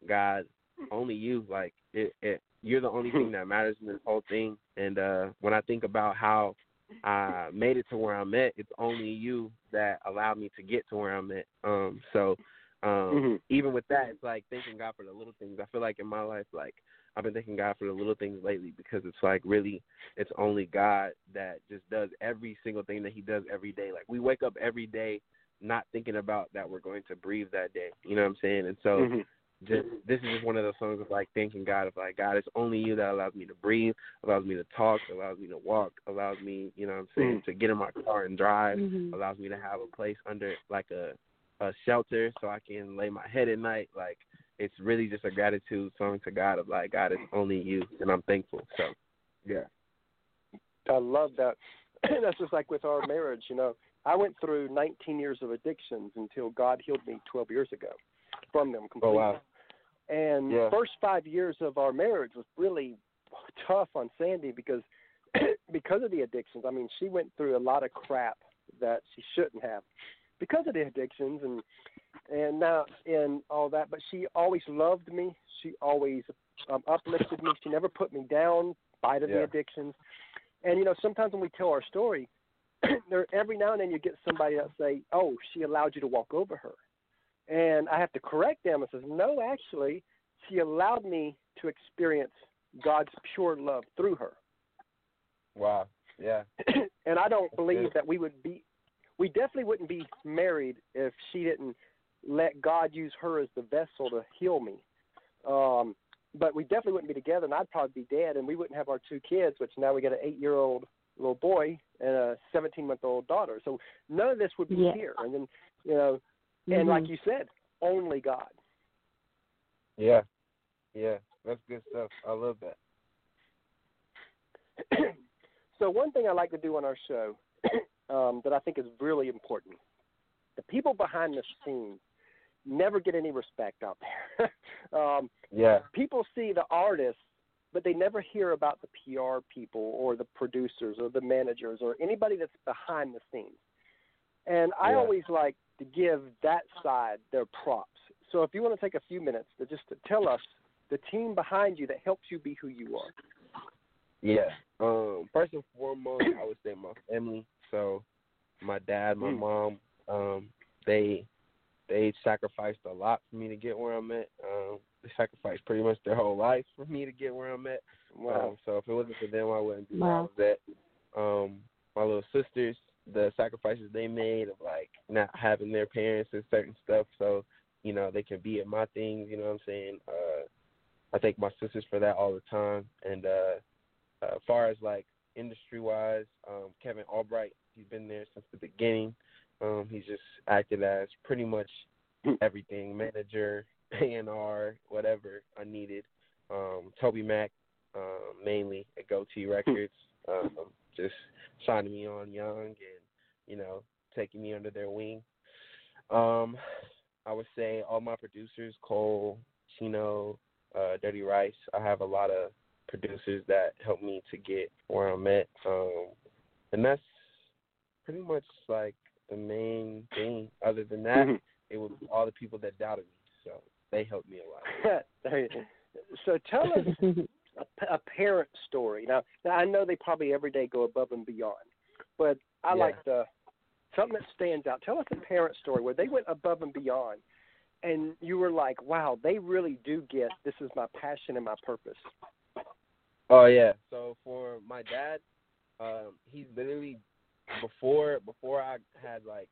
Speaker 2: God only you like it, it you're the only thing that matters in this whole thing and uh when I think about how I made it to where I'm at it's only you that allowed me to get to where I'm at um so um
Speaker 1: Mhm.
Speaker 2: even with that it's like thanking God for the little things I feel like in my life like I've been thanking God for the little things lately because it's like really it's only God that just does every single thing that He does every day. Like we wake up every day not thinking about that we're going to breathe that day. You know what I'm saying? And so
Speaker 1: Mhm.
Speaker 2: just this is just one of those songs of like thanking God of like God, it's only you that allows me to breathe, allows me to talk, allows me to walk, allows me, you know what I'm saying, to get in my car and drive,
Speaker 3: Mhm.
Speaker 2: allows me to have a place under like a a shelter so I can lay my head at night. Like it's really just a gratitude song to God of like God, is only you and I'm thankful. So yeah.
Speaker 1: I love that. That's just like with our marriage, you know. I went through 19 years of addictions until God healed me 12 years ago from them completely.
Speaker 2: Oh wow.
Speaker 1: And
Speaker 2: Yeah.
Speaker 1: first five years of our marriage was really tough on Sandy because because of the addictions. I mean, she went through a lot of crap that she shouldn't have because of the addictions and and now and all that. But she always loved me. She always um, uplifted me. She never put me down. Spite of the addictions. And you know, sometimes when we tell our story, there every now and then you get somebody that say, "Oh, she allowed you to walk over her," and I have to correct them and says, "No, actually, she allowed me to experience God's pure love through her."
Speaker 2: Wow. Yeah.
Speaker 1: and I don't believe that we would be, we definitely wouldn't be married if she didn't let God use her as the vessel to heal me. Um, but we definitely wouldn't be together, and I'd probably be dead, and we wouldn't have our two kids, which now we got an eight-year-old little boy and a 17-month-old daughter. So none of this would be
Speaker 3: Yeah.
Speaker 1: here. And then, you know, and like
Speaker 3: Mhm.
Speaker 1: you said, only God.
Speaker 2: Yeah. Yeah. That's good stuff. I love that.
Speaker 1: so one thing I like to do on our show um, that I think is really important, the people behind the scenes never get any respect out there. um,
Speaker 2: Yeah.
Speaker 1: people see the artists, but they never hear about the PR people or the producers or the managers or anybody that's behind the scenes. And I
Speaker 2: Yeah.
Speaker 1: always like to give that side their props. So if you want to take a few minutes to just to tell us the team behind you that helps you be who you are.
Speaker 2: Yeah. Um, first and foremost, I would say my family. So, my dad, my
Speaker 1: Mm.
Speaker 2: mom, um, they they sacrificed a lot for me to get where I'm at. Um, they sacrificed pretty much their whole life for me to get where I'm at.
Speaker 1: Wow.
Speaker 2: Um, so if it wasn't for them, I wouldn't be where I
Speaker 3: Wow.
Speaker 2: was at. Um, my little sisters, the sacrifices they made of like not having their parents and certain stuff, so you know they can be at my things. You know what I'm saying? Uh, I thank my sisters for that all the time. And uh, uh, as far as like industry wise, um, Kevin Albright, he's been there since the beginning. Um, he's just acted as pretty much everything manager, A and R, whatever I needed. Um, TobyMac, um, mainly at Gotee Records, um, just signing me on young and you know taking me under their wing. Um, I would say all my producers, Cole, Chino, uh, Dirty Rice. I have a lot of producers that helped me to get where I'm at. Um, and that's pretty much like the main thing. Other than that,
Speaker 1: Mhm.
Speaker 2: it was all the people that doubted me. So they helped me a lot.
Speaker 1: So tell us a, a parent story. Now, now I know they probably every day go above and beyond, but I
Speaker 2: Yeah.
Speaker 1: like the something that stands out. Tell us a parent story where they went above and beyond, and you were like, "Wow, they really do get this is my passion and my purpose."
Speaker 2: Oh yeah. So for my dad, um, he's literally before before I had like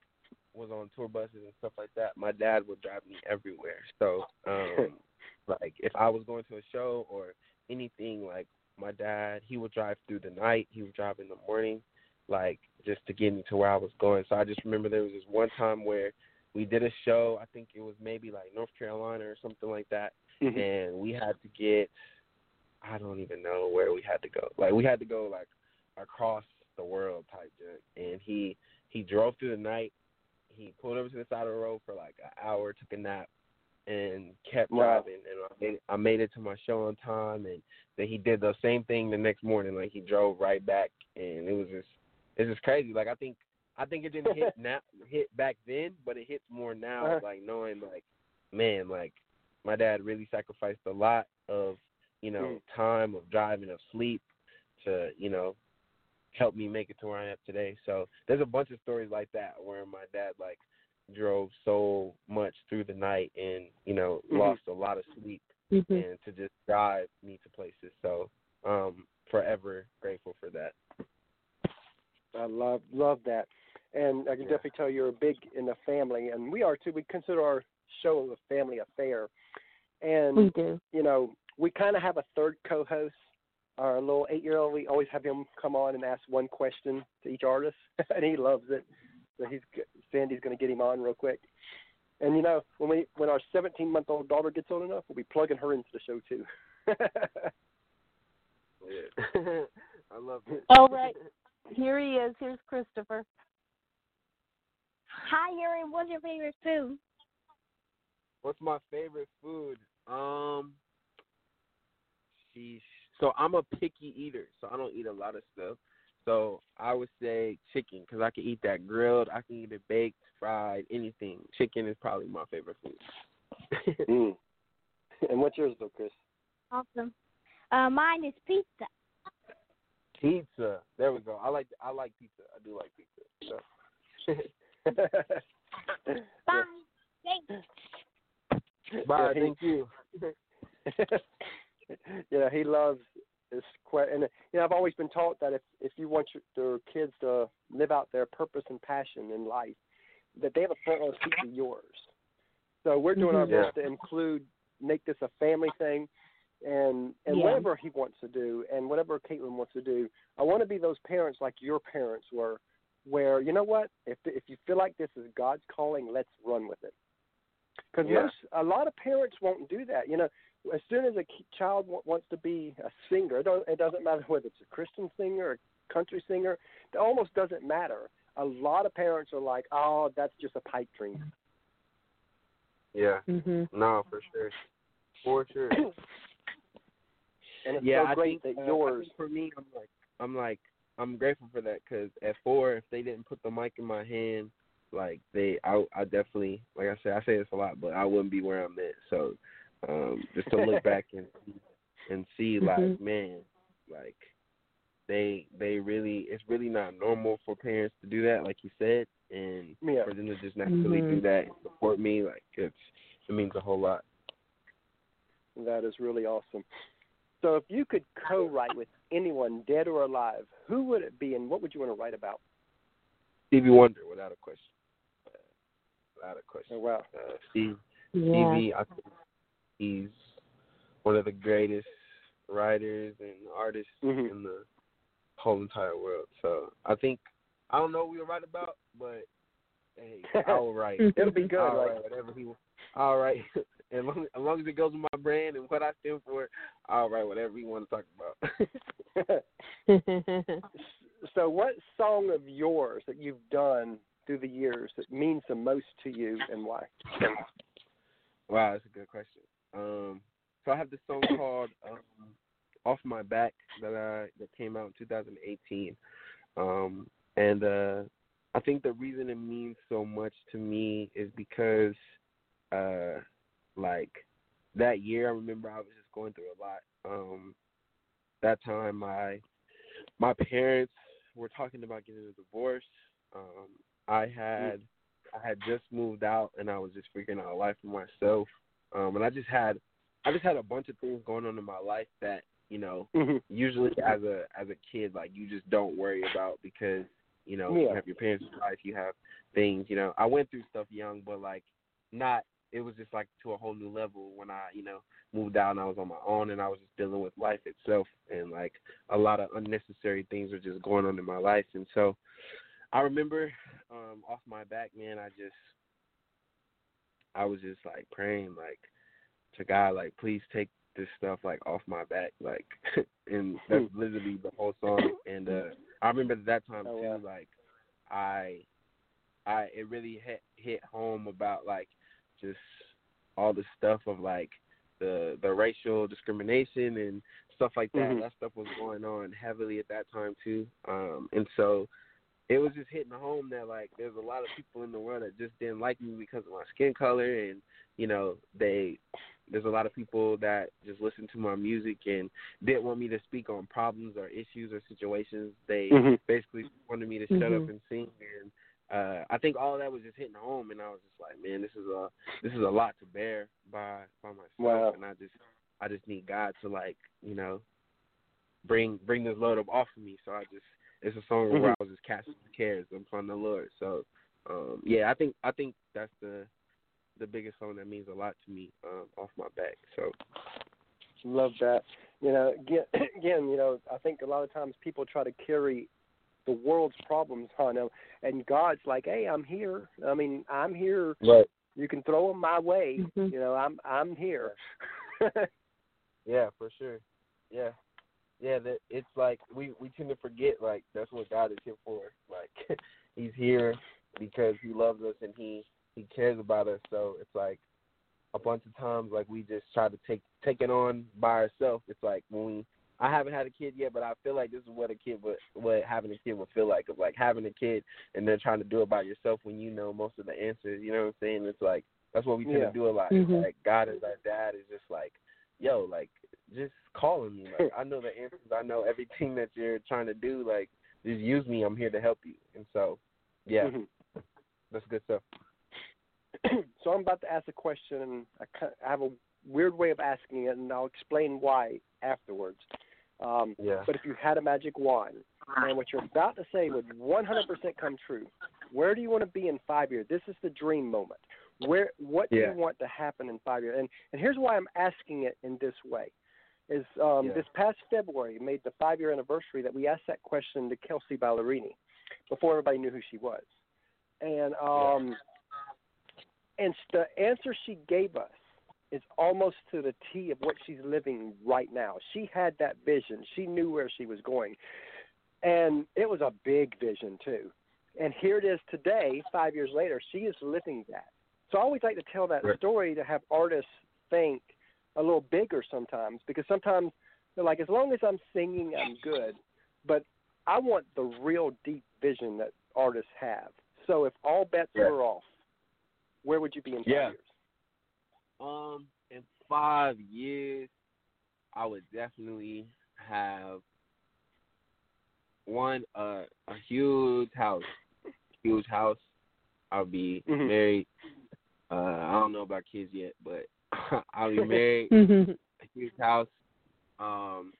Speaker 2: was on tour buses and stuff like that. My dad would drive me everywhere. So um, like if I was going to a show or anything, like my dad, he would drive through the night, he would drive in the morning, like just to get me to where I was going. So I just remember there was this one time where we did a show. I think it was maybe like North Carolina or something like that,
Speaker 1: Mhm.
Speaker 2: and we had to get. I don't even know where we had to go. Like we had to go like across the world type junk. And he he drove through the night. He pulled over to the side of the road for like an hour, took a nap, and kept
Speaker 1: Wow.
Speaker 2: driving. And I made, I made it to my show on time. And then he did the same thing the next morning. Like he drove right back, and it was just it's just crazy. Like I think I think it didn't hit now hit back then, but it hits more now.
Speaker 1: Uh-huh.
Speaker 2: Like knowing like man, like my dad really sacrificed a lot of you know
Speaker 1: Mm.
Speaker 2: time of driving of sleep to you know help me make it to where I am today. So there's a bunch of stories like that where my dad like drove so much through the night and you know
Speaker 1: Mhm.
Speaker 2: lost a lot of sleep
Speaker 3: Mhm.
Speaker 2: and to just drive me to places. So um forever grateful for that.
Speaker 1: I love love that, and I can
Speaker 2: Yeah.
Speaker 1: definitely tell you're big in the family, and we are too. We consider our show a family affair, and
Speaker 3: We do.
Speaker 1: you know we kind of have a third co-host. Our little eight-year-old, we always have him come on and ask one question to each artist, and he loves it. So he's g- Sandy's going to get him on real quick. And you know when we when our 17-month-old daughter gets old enough, we'll be plugging her into the show too.
Speaker 2: Yeah. I love it.
Speaker 3: All right. Here he is. Here's Christopher.
Speaker 6: Hi, Yuri. What's your favorite food?
Speaker 2: What's my favorite food? Um, sheesh. So I'm a picky eater, so I don't eat a lot of stuff. So I would say chicken because I can eat that grilled. I can eat it baked, fried, anything. Chicken is probably my favorite food.
Speaker 1: mm. And what's yours though, Chris?
Speaker 6: Awesome. Uh, mine is pizza.
Speaker 2: pizza. There we go. I like I like pizza. I do like pizza. So.
Speaker 6: Bye. Thanks.
Speaker 2: Bye. Thank you.
Speaker 1: you know, he loves this que- and you know, I've always been taught that if if you want your, your kids to live out their purpose and passion in life, that they have a front row seat to yours. So we're doing our
Speaker 3: Mhm.
Speaker 1: best to include, make this a family thing, and and
Speaker 3: Yeah.
Speaker 1: whatever he wants to do, and whatever Caitlin wants to do, I want to be those parents like your parents were, where you know what, if if you feel like this is God's calling, let's run with it. Because
Speaker 2: Yeah.
Speaker 1: most, a lot of parents won't do that. You know, as soon as a child w- wants to be a singer, it, don't, it doesn't matter whether it's a Christian singer or a country singer. It almost doesn't matter. A lot of parents are like, "Oh, that's just a pipe dream."
Speaker 2: Yeah.
Speaker 3: Mhm.
Speaker 2: No, for sure. For sure.
Speaker 1: And it's
Speaker 2: yeah,
Speaker 1: so
Speaker 2: I
Speaker 1: great
Speaker 2: think,
Speaker 1: that
Speaker 2: uh,
Speaker 1: yours.
Speaker 2: think for me, I'm like, I'm like, I'm grateful for that because at four, if they didn't put the mic in my hand, like they, I, I definitely, like I said, I say this a lot, but I wouldn't be where I'm at. So, um, just to look back and and see, like,
Speaker 3: Mhm.
Speaker 2: man, like they, they really, it's really not normal for parents to do that, like you said, and
Speaker 1: Yeah.
Speaker 2: for them to just naturally do
Speaker 3: Mhm.
Speaker 2: that and support me, like it's, it means a whole lot.
Speaker 1: That is really awesome. So, if you could co-write with anyone, dead or alive, who would it be, and what would you want to write about?
Speaker 2: Stevie Wonder, without a question. Uh, without a question.
Speaker 1: Oh wow.
Speaker 2: Uh, Steve,
Speaker 3: Yeah.
Speaker 2: Stevie, I think he's one of the greatest writers and artists
Speaker 1: Mhm.
Speaker 2: in the whole entire world. So I think I don't know what we'll write about, but hey, I'll write.
Speaker 1: It'll be good.
Speaker 2: I'll write whatever he. All right, as long, as long as it goes with my brand and what I stand for, I'll write whatever you want to talk about.
Speaker 1: so, what song of yours that you've done through the years that means the most to you, and why?
Speaker 2: Wow, that's a good question. Um, so I have this song called um, "Off My Back" that I that came out in 2018, um, and uh, I think the reason it means so much to me is because, uh, like that year, I remember I was just going through a lot. Um, that time, my my parents were talking about getting a divorce. Um, I had I had just moved out and I was just figuring out life for myself. Um, and I just had I just had a bunch of things going on in my life that you know
Speaker 1: Mhm.
Speaker 2: usually as a as a kid like you just don't worry about because you know you have your parents' life, you have things. You know I went through stuff young, but like not it was just like to a whole new level when I, you know, moved out and I was on my own and I was just dealing with life itself and like a lot of unnecessary things were just going on in my life and so I remember um off my back, man, I just I was just like praying like to God like please take this stuff like off my back like and that's literally the whole song and uh I remember at that time
Speaker 1: Oh,
Speaker 2: too
Speaker 1: wow.
Speaker 2: like I I it really hit hit home about like just all the stuff of like the the racial discrimination and stuff like that.
Speaker 1: Mhm.
Speaker 2: That stuff was going on heavily at that time too. Um and so it was just hitting home that like there's a lot of people in the world that just didn't like me because of my skin color and you know they there's a lot of people that just listen to my music and didn't want me to speak on problems or issues or situations. They
Speaker 1: Mhm.
Speaker 2: basically wanted me to shut up
Speaker 3: Mhm.
Speaker 2: and sing and uh I think all that was just hitting home and I was just like, Man, this is a this is a lot to bear by by myself
Speaker 1: Wow.
Speaker 2: and I just I just need God to like, you know, bring bring this load up off of me. So I just it's a song
Speaker 1: Mhm.
Speaker 2: where I was just casting the cares upon the Lord. So um yeah, I think I think that's the the biggest song that means a lot to me, um, off my back. So
Speaker 1: Love that. You know, again, again, you know, I think a lot of times people try to carry the world's problems on them, and God's like, "Hey, I'm here. I mean, I'm here.
Speaker 2: Right.
Speaker 1: You can throw them my way.
Speaker 3: Mhm.
Speaker 1: You know, I'm I'm here."
Speaker 2: Yeah, for sure. Yeah. Yeah, that it's like we we tend to forget like that's what God is here for. Like he's here because he loves us and he he cares about us. So it's like a bunch of times like we just try to take take it on by ourselves. It's like when we I haven't had a kid yet, but I feel like this is what a kid would what having a kid would feel like of like having a kid and then trying to do it by yourself when you know most of the answers. You know what I'm saying? It's like that's what we tend
Speaker 1: Yeah.
Speaker 2: to do a lot.
Speaker 3: Mhm.
Speaker 2: Like God is our dad is just like, yo, like just calling me. Like I know the answers. I know everything that you're trying to do. Like just use me. I'm here to help you. And so, yeah,
Speaker 1: Mhm.
Speaker 2: that's good stuff.
Speaker 1: so I'm about to ask a question, and I have a weird way of asking it, and I'll explain why afterwards. Um,
Speaker 2: Yeah.
Speaker 1: but if you had a magic wand, and what you're about to say would 100% come true, where do you want to be in five years? This is the dream moment. Where, what do you want to happen in five years? And and here's why I'm asking it in this way: is um,
Speaker 2: Yeah.
Speaker 1: this past February made the five year anniversary that we asked that question to Kelsea Ballerini before everybody knew who she was, and um, and the answer she gave us is almost to the T of what she's living right now. She had that vision. She knew where she was going. And it was a big vision too. And here it is today, five years later, she is living that. So I always like to tell that
Speaker 2: Right.
Speaker 1: story to have artists think a little bigger sometimes because sometimes they're like, as long as I'm singing, I'm good. But I want the real deep vision that artists have. So if all bets
Speaker 2: Yeah.
Speaker 1: were off, where would you be in five
Speaker 2: Yeah.
Speaker 1: years?
Speaker 2: Um, in five years, I would definitely have one uh, a huge house, huge house. I'll be
Speaker 1: Mhm.
Speaker 2: married. Uh, I don't know about kids yet, but I'll be married. A huge house. Um,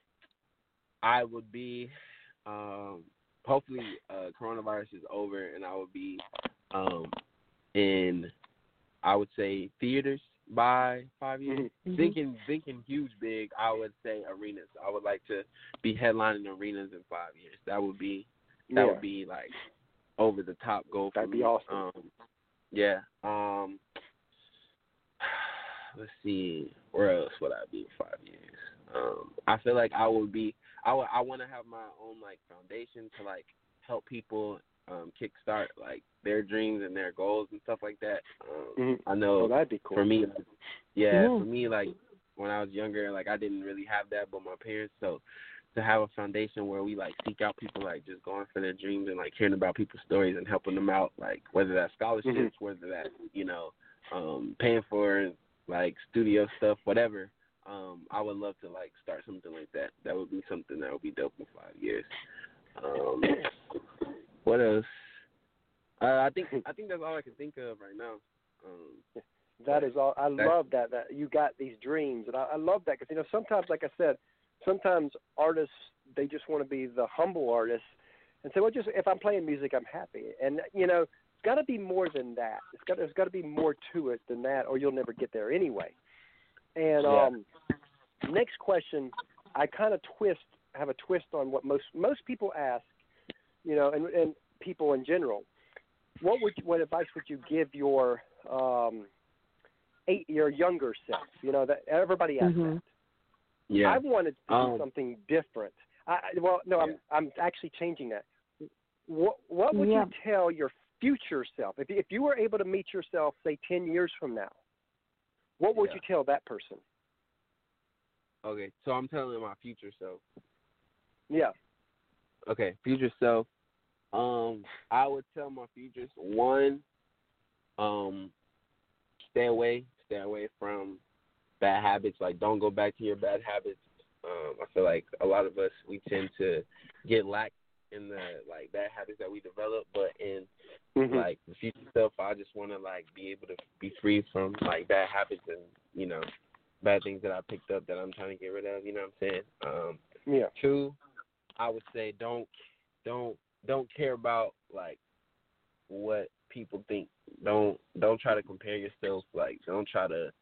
Speaker 2: I would be, um, hopefully, uh, coronavirus is over, and I would be, um, in, I would say theaters by five years.
Speaker 3: Mhm.
Speaker 2: Thinking, thinking huge, big. I would say arenas. I would like to be headlining arenas in five years. That would be, that
Speaker 1: yeah.
Speaker 2: would be like over the top goal for
Speaker 1: That'd be
Speaker 2: me.
Speaker 1: awesome.
Speaker 2: Um, yeah. Um, let's see, where else would I be in five years? Um, I feel like I would be. I would, I want to have my own like foundation to like help people um kickstart like their dreams and their goals and stuff like that. Um,
Speaker 1: Mhm.
Speaker 2: I know
Speaker 1: Oh, that'd be cool.
Speaker 2: for me, yeah,
Speaker 3: Yeah.
Speaker 2: for me, like when I was younger, like I didn't really have that, but my parents. So to have a foundation where we like seek out people, like just going for their dreams and like hearing about people's stories and helping them out, like whether that's scholarships,
Speaker 1: Mhm.
Speaker 2: whether that's you know, um, paying for like studio stuff, whatever. Um, I would love to like start something like that. That would be something that would be dope in five years. Um, what else? Uh, I think I think that's all I can think of right now. Um,
Speaker 1: That is all. I love that that you got these dreams, and I, I love that because you know sometimes, like I said, sometimes artists they just want to be the humble artist and say, well, just if I'm playing music, I'm happy. And you know, it's got to be more than that. It's got there's got to be more to it than that, or you'll never get there anyway. And
Speaker 2: Yeah.
Speaker 1: um, next question, I kind of twist have a twist on what most most people ask, you know, and and people in general. What would you, what advice would you give your um, eight your younger self? You know that everybody asks
Speaker 3: Mhm.
Speaker 1: that.
Speaker 2: Yeah.
Speaker 1: I wanted to do
Speaker 2: Um,
Speaker 1: something different. I, I- well, no, I'm I'm actually changing that. What what would
Speaker 3: Yeah.
Speaker 1: you tell your future self if if you were able to meet yourself say ten years from now? What would
Speaker 2: Yeah.
Speaker 1: you tell that person?
Speaker 2: Okay, so I'm telling my future self.
Speaker 1: Yeah.
Speaker 2: Okay, future self. Um, I would tell my future one, um, stay away, stay away from bad habits. Like, don't go back to your bad habits. Um, I feel like a lot of us we tend to get lax in the like bad habits that we develop, but in
Speaker 1: Mhm.
Speaker 2: like the future self, I just want to like be able to be free from like bad habits and you know bad things that I picked up that I'm trying to get rid of. You know what I'm saying? Um,
Speaker 1: yeah.
Speaker 2: Two, I would say don't don't don't care about like what people think. Don't don't try to compare yourself. Like don't try to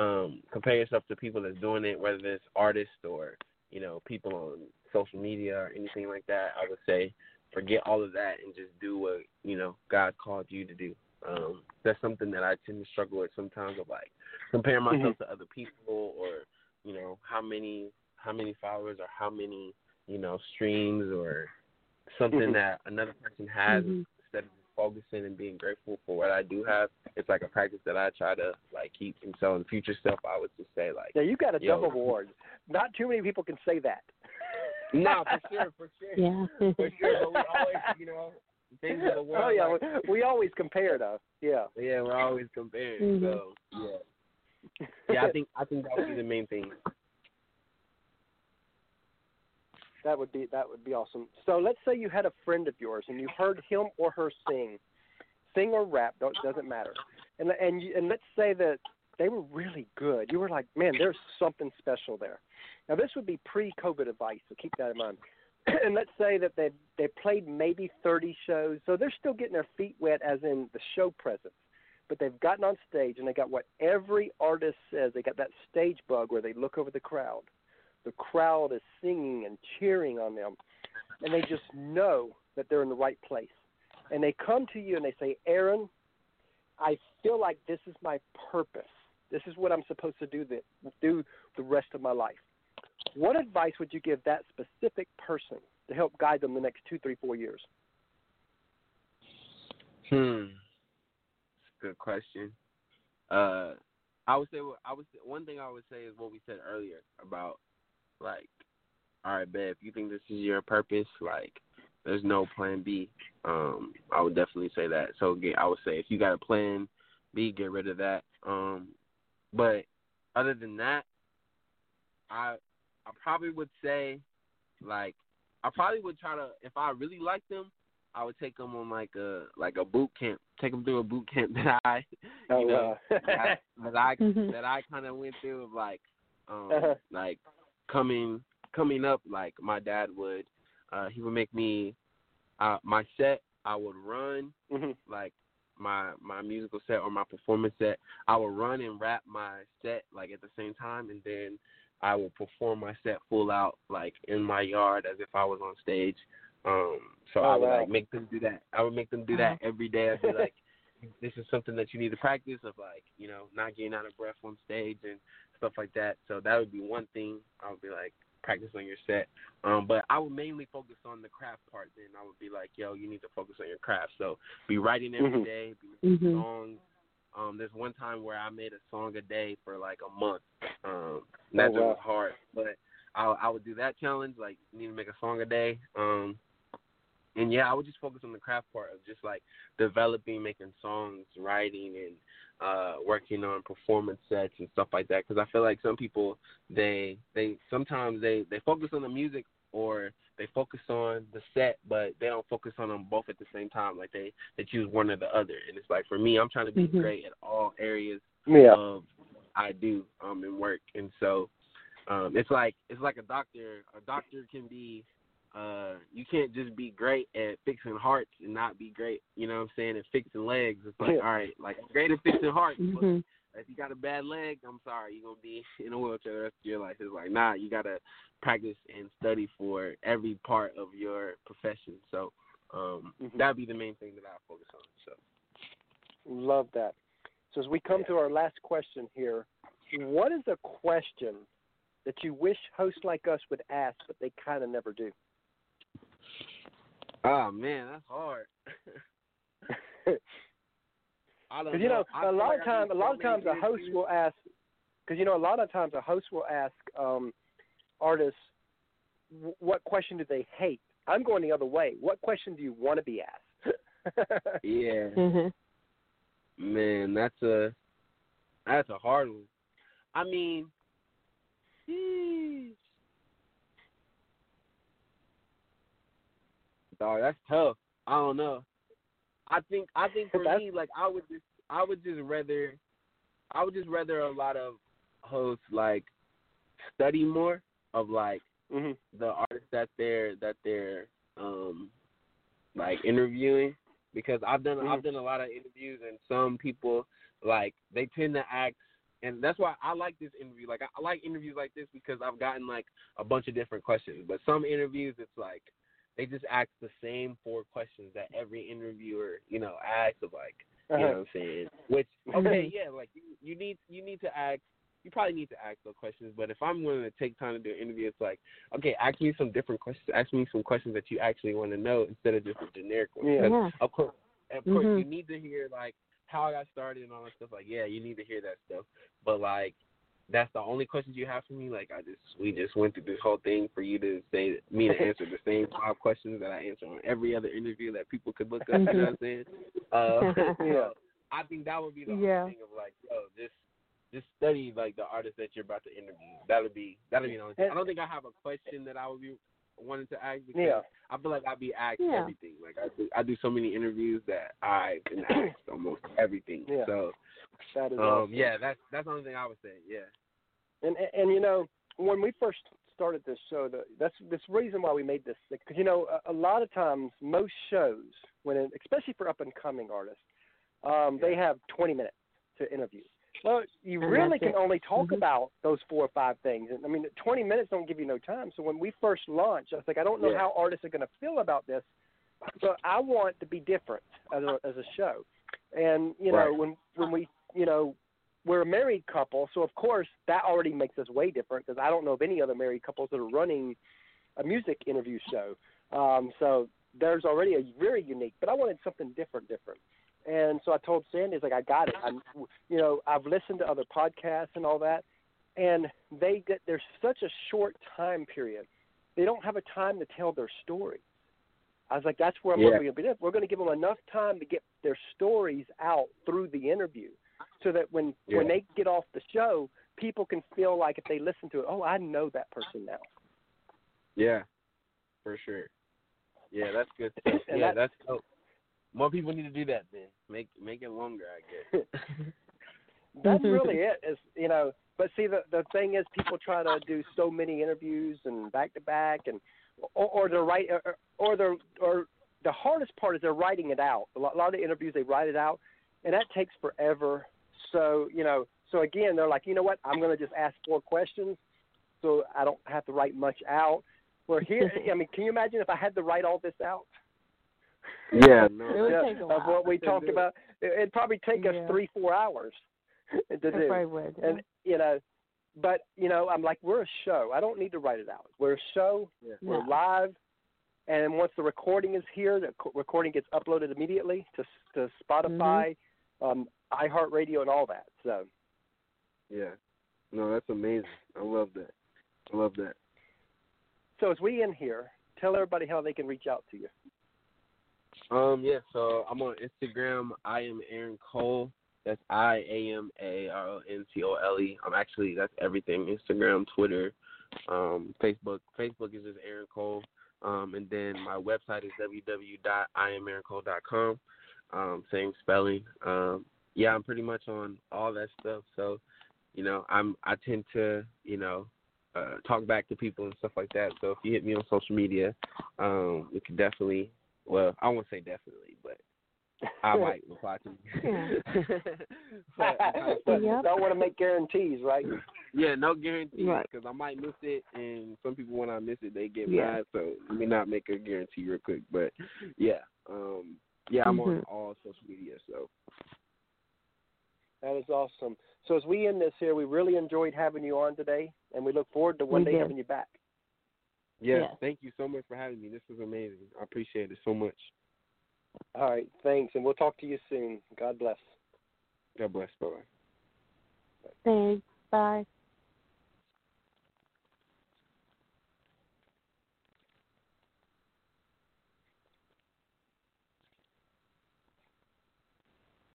Speaker 2: um compare yourself to people that's doing it, whether it's artists or you know people on social media or anything like that. I would say forget all of that and just do what you know God called you to do. Um, that's something that I tend to struggle with sometimes of like comparing myself to other people or you know how many how many followers or how many you know streams or something
Speaker 1: Mhm.
Speaker 2: that another person has
Speaker 3: Mhm.
Speaker 2: instead of focusing and being grateful for what I do have. It's like a practice that I try to like keep. And so in future stuff, I would just say like,
Speaker 1: Yeah, you got a
Speaker 2: Yo.
Speaker 1: Dove Award. Not too many people can say that.
Speaker 2: no, for sure, for sure,
Speaker 3: Yeah.
Speaker 2: for sure. But we always, you know, things in the world.
Speaker 1: oh yeah,
Speaker 2: like,
Speaker 1: we, we always compare though. Yeah.
Speaker 2: yeah, we're always comparing.
Speaker 3: Mhm.
Speaker 2: So yeah, yeah. I think I think that would be the main thing.
Speaker 1: That would be that would be awesome. So let's say you had a friend of yours and you heard him or her sing, sing or rap, don't doesn't matter. And and you, and let's say that they were really good. You were like, man, there's something special there. Now this would be pre-COVID advice, so keep that in mind. and let's say that they they played maybe 30 shows, so they're still getting their feet wet, as in the show presence. But they've gotten on stage and they got what every artist says. They got that stage bug where they look over the crowd. The crowd is singing and cheering on them, and they just know that they're in the right place. And they come to you and they say, Aaron, I feel like this is my purpose. This is what I'm supposed to do the, do the rest of my life. What advice would you give that specific person to help guide them the next two, three, four years?
Speaker 2: Hmm. Good question. Uh, I would say I would one thing I would say is what we said earlier about like, all right, babe, if you think this is your purpose, like, there's no plan B. Um, I would definitely say that. So again, I would say if you got a plan B, get rid of that. Um, but other than that, I I probably would say like I probably would try to if I really like them, I would take them on like a like a boot camp, take them through a boot camp that I
Speaker 1: Oh,
Speaker 2: you know
Speaker 1: uh,
Speaker 2: that, that I
Speaker 3: Mhm.
Speaker 2: that I kind of went through of like um
Speaker 1: Uh-huh.
Speaker 2: like coming coming up like my dad would uh he would make me uh my set I would run
Speaker 1: Mhm.
Speaker 2: like my my musical set or my performance set. I would run and rap my set like at the same time and then I would perform my set full out like in my yard as if I was on stage. Um so
Speaker 1: Oh,
Speaker 2: I would
Speaker 1: wow.
Speaker 2: like make them do that. I would make them do that every day. I'd be like this is something that you need to practice of like you know not getting out of breath on stage and stuff like that. So that would be one thing i would be like practice on your set. Um but i would mainly focus on the craft part then. I would be like yo you need to focus on your craft. So be writing every
Speaker 1: Mhm.
Speaker 2: day be making
Speaker 3: Mhm.
Speaker 2: songs. Um there's one time where i made a song a day for like a month. Um that
Speaker 1: Oh, wow.
Speaker 2: was hard but i i would do that challenge like you need to make a song a day. Um and yeah, I would just focus on the craft part of just like developing, making songs, writing, and uh working on performance sets and stuff like that. Because I feel like some people they they sometimes they they focus on the music or they focus on the set, but they don't focus on them both at the same time. Like they they choose one or the other. And it's like for me, I'm trying to be
Speaker 3: Mhm.
Speaker 2: great at all areas
Speaker 1: yeah.
Speaker 2: of I do um in work, and so um it's like it's like a doctor. A doctor can be uh you can't just be great at fixing hearts and not be great, you know what I'm saying, at fixing legs. It's like,
Speaker 1: Yeah.
Speaker 2: all right, like great at fixing hearts, but
Speaker 3: Mhm.
Speaker 2: if you got a bad leg, I'm sorry, you're gonna be in a wheelchair the rest of your life. It's like, nah, you gotta practice and study for every part of your profession. So um
Speaker 1: Mhm.
Speaker 2: that'd be the main thing that I focus on. So
Speaker 1: Love that. So as we come to our last question here, what is a question that you wish hosts like us would ask, but they kind of never do?
Speaker 2: Oh man, that's hard. I don't
Speaker 1: Because you know,
Speaker 2: I
Speaker 1: a
Speaker 2: feel
Speaker 1: lot
Speaker 2: like
Speaker 1: of
Speaker 2: I
Speaker 1: times, a lot of times, a host will ask. Because you know, a lot of times, a host will ask um, artists, "What question do they hate?" I'm going the other way. What question do you want to be asked?
Speaker 2: Yeah,
Speaker 3: Mhm.
Speaker 2: man, that's a that's a hard one. I mean, dog, that's tough. I don't know. I think I think for me, like I would just I would just rather I would just rather a lot of hosts like study more of like
Speaker 1: hmm
Speaker 2: the artists that they're that they're um like interviewing because I've done I've
Speaker 1: Mhm.
Speaker 2: done a lot of interviews and some people like they tend to act and that's why I like this interview. Like I, I like interviews like this because I've gotten like a bunch of different questions. But some interviews it's like they just ask the same four questions that every interviewer, you know, asks of like you know what I'm saying? Which okay, yeah, like you, you need you need to ask you probably need to ask those questions, but if I'm willing to take time to do an interview, it's like, okay, ask me some different questions. Ask me some questions that you actually want to know instead of just a generic one.
Speaker 1: Yeah.
Speaker 3: Yeah.
Speaker 2: Of course, of course,
Speaker 3: Mhm.
Speaker 2: you need to hear like how I got started and all that stuff. Like, yeah, you need to hear that stuff. But like, that's the only questions you have for me. Like, I just we just went through this whole thing for you to say me to answer the same five questions that I answer on every other interview that people could look up. You know what I'm saying? Uh,
Speaker 1: Yeah.
Speaker 2: so I think that would be the
Speaker 3: Yeah.
Speaker 2: thing of like, yo, just just study like the artist that you're about to interview. That'll be that'll be the only thing. I don't think I have a question that I would be wanting to ask because
Speaker 1: Yeah.
Speaker 2: I feel like I'd be asked
Speaker 3: Yeah.
Speaker 2: everything. Like I do, I do so many interviews that I've been asked almost everything.
Speaker 1: Yeah.
Speaker 2: So
Speaker 1: That is
Speaker 2: um,
Speaker 1: awesome.
Speaker 2: yeah, that's that's the only thing I would say. Yeah.
Speaker 1: And, and and you know when we first started this show, the, that's this reason why we made this because you know a, a lot of times most shows when it, especially for up and coming artists, um, they have 20 minutes to interview. Well, you
Speaker 3: And
Speaker 1: really can
Speaker 3: it.
Speaker 1: only talk
Speaker 3: Mhm.
Speaker 1: about those four or five things. And I mean, 20 minutes don't give you no time. So when we first launched, I was like, I don't know
Speaker 2: Yeah.
Speaker 1: how artists are going to feel about this, but I want to be different as a as a show. And you know,
Speaker 2: Right.
Speaker 1: when when we you know we're a married couple, so of course that already makes us way different because I don't know of any other married couples that are running a music interview show. Um, so there's already a very unique, but I wanted something different, different. And so I told Sandy, like I got it. I'm, you know, I've listened to other podcasts and all that, and they get there's such a short time period. They don't have a time to tell their story. I was like, that's where I'm
Speaker 2: Yeah.
Speaker 1: going to be. We're going to give them enough time to get their stories out through the interview, so that when when they get off the show, people can feel like if they listen to it, oh, I know that person now.
Speaker 2: Yeah. For sure. Yeah, that's good yeah,
Speaker 1: that-
Speaker 2: that's dope. More people need to do that then. Make make it longer, I guess.
Speaker 1: That's really it. Is you know, but see the the thing is, people try to do so many interviews and back to back, and or, or they're right, or, or they're or the hardest part is they're writing it out. A lot, a lot of interviews they write it out, and that takes forever. So you know, so again, they're like, you know what? I'm going to just ask four questions, so I don't have to write much out. Where here, I mean, can you imagine if I had to write all this out?
Speaker 2: Yeah, no.
Speaker 1: Yeah, of what we talked
Speaker 2: do
Speaker 1: about. It- It'd probably take us three, four hours to
Speaker 3: It
Speaker 1: do.
Speaker 3: probably would. yeah.
Speaker 1: and you know but you know i'm like we're a show i don't need to write it out we're a show
Speaker 2: Yeah.
Speaker 1: we're live and once the recording is here the recording gets uploaded immediately to to spotify um iheartradio and all that so
Speaker 2: Yeah. No, that's amazing. I love that. I love that.
Speaker 1: so as we end here tell everybody how they can reach out to you
Speaker 2: Um, yeah, so I'm on Instagram. I am Aaron Cole. That's I A M A R O N C O L E. I'm actually that's everything. Instagram, Twitter, um, Facebook. Facebook is just Aaron Cole. Um, and then my website is www.iamaaroncole.com. Um, same spelling. Um, yeah, I'm pretty much on all that stuff. So, you know, I'm I tend to, you know, uh, talk back to people and stuff like that. So if you hit me on social media, um, we can definitely. Well, I won't say definitely, but I might reply to you. but,
Speaker 1: but
Speaker 3: Yep.
Speaker 1: don't want to make guarantees, right?
Speaker 2: yeah, no guarantee
Speaker 3: Right.
Speaker 2: because I might miss it, and some people when I miss it they get
Speaker 3: Yeah.
Speaker 2: mad. So let me not make a guarantee real quick, but yeah, um, yeah, I'm on
Speaker 3: Mhm.
Speaker 2: all social media. So
Speaker 1: That is awesome. So as we end this here, we really enjoyed having you on today, and we look forward to one
Speaker 3: We
Speaker 1: day
Speaker 3: did.
Speaker 1: having you back.
Speaker 2: Yeah,
Speaker 3: Yes.
Speaker 2: thank you so much for having me. This was amazing. I appreciate it so much.
Speaker 1: All right, thanks, and we'll talk to you soon. God bless.
Speaker 2: God bless. Bye bye.
Speaker 3: Thanks. Bye.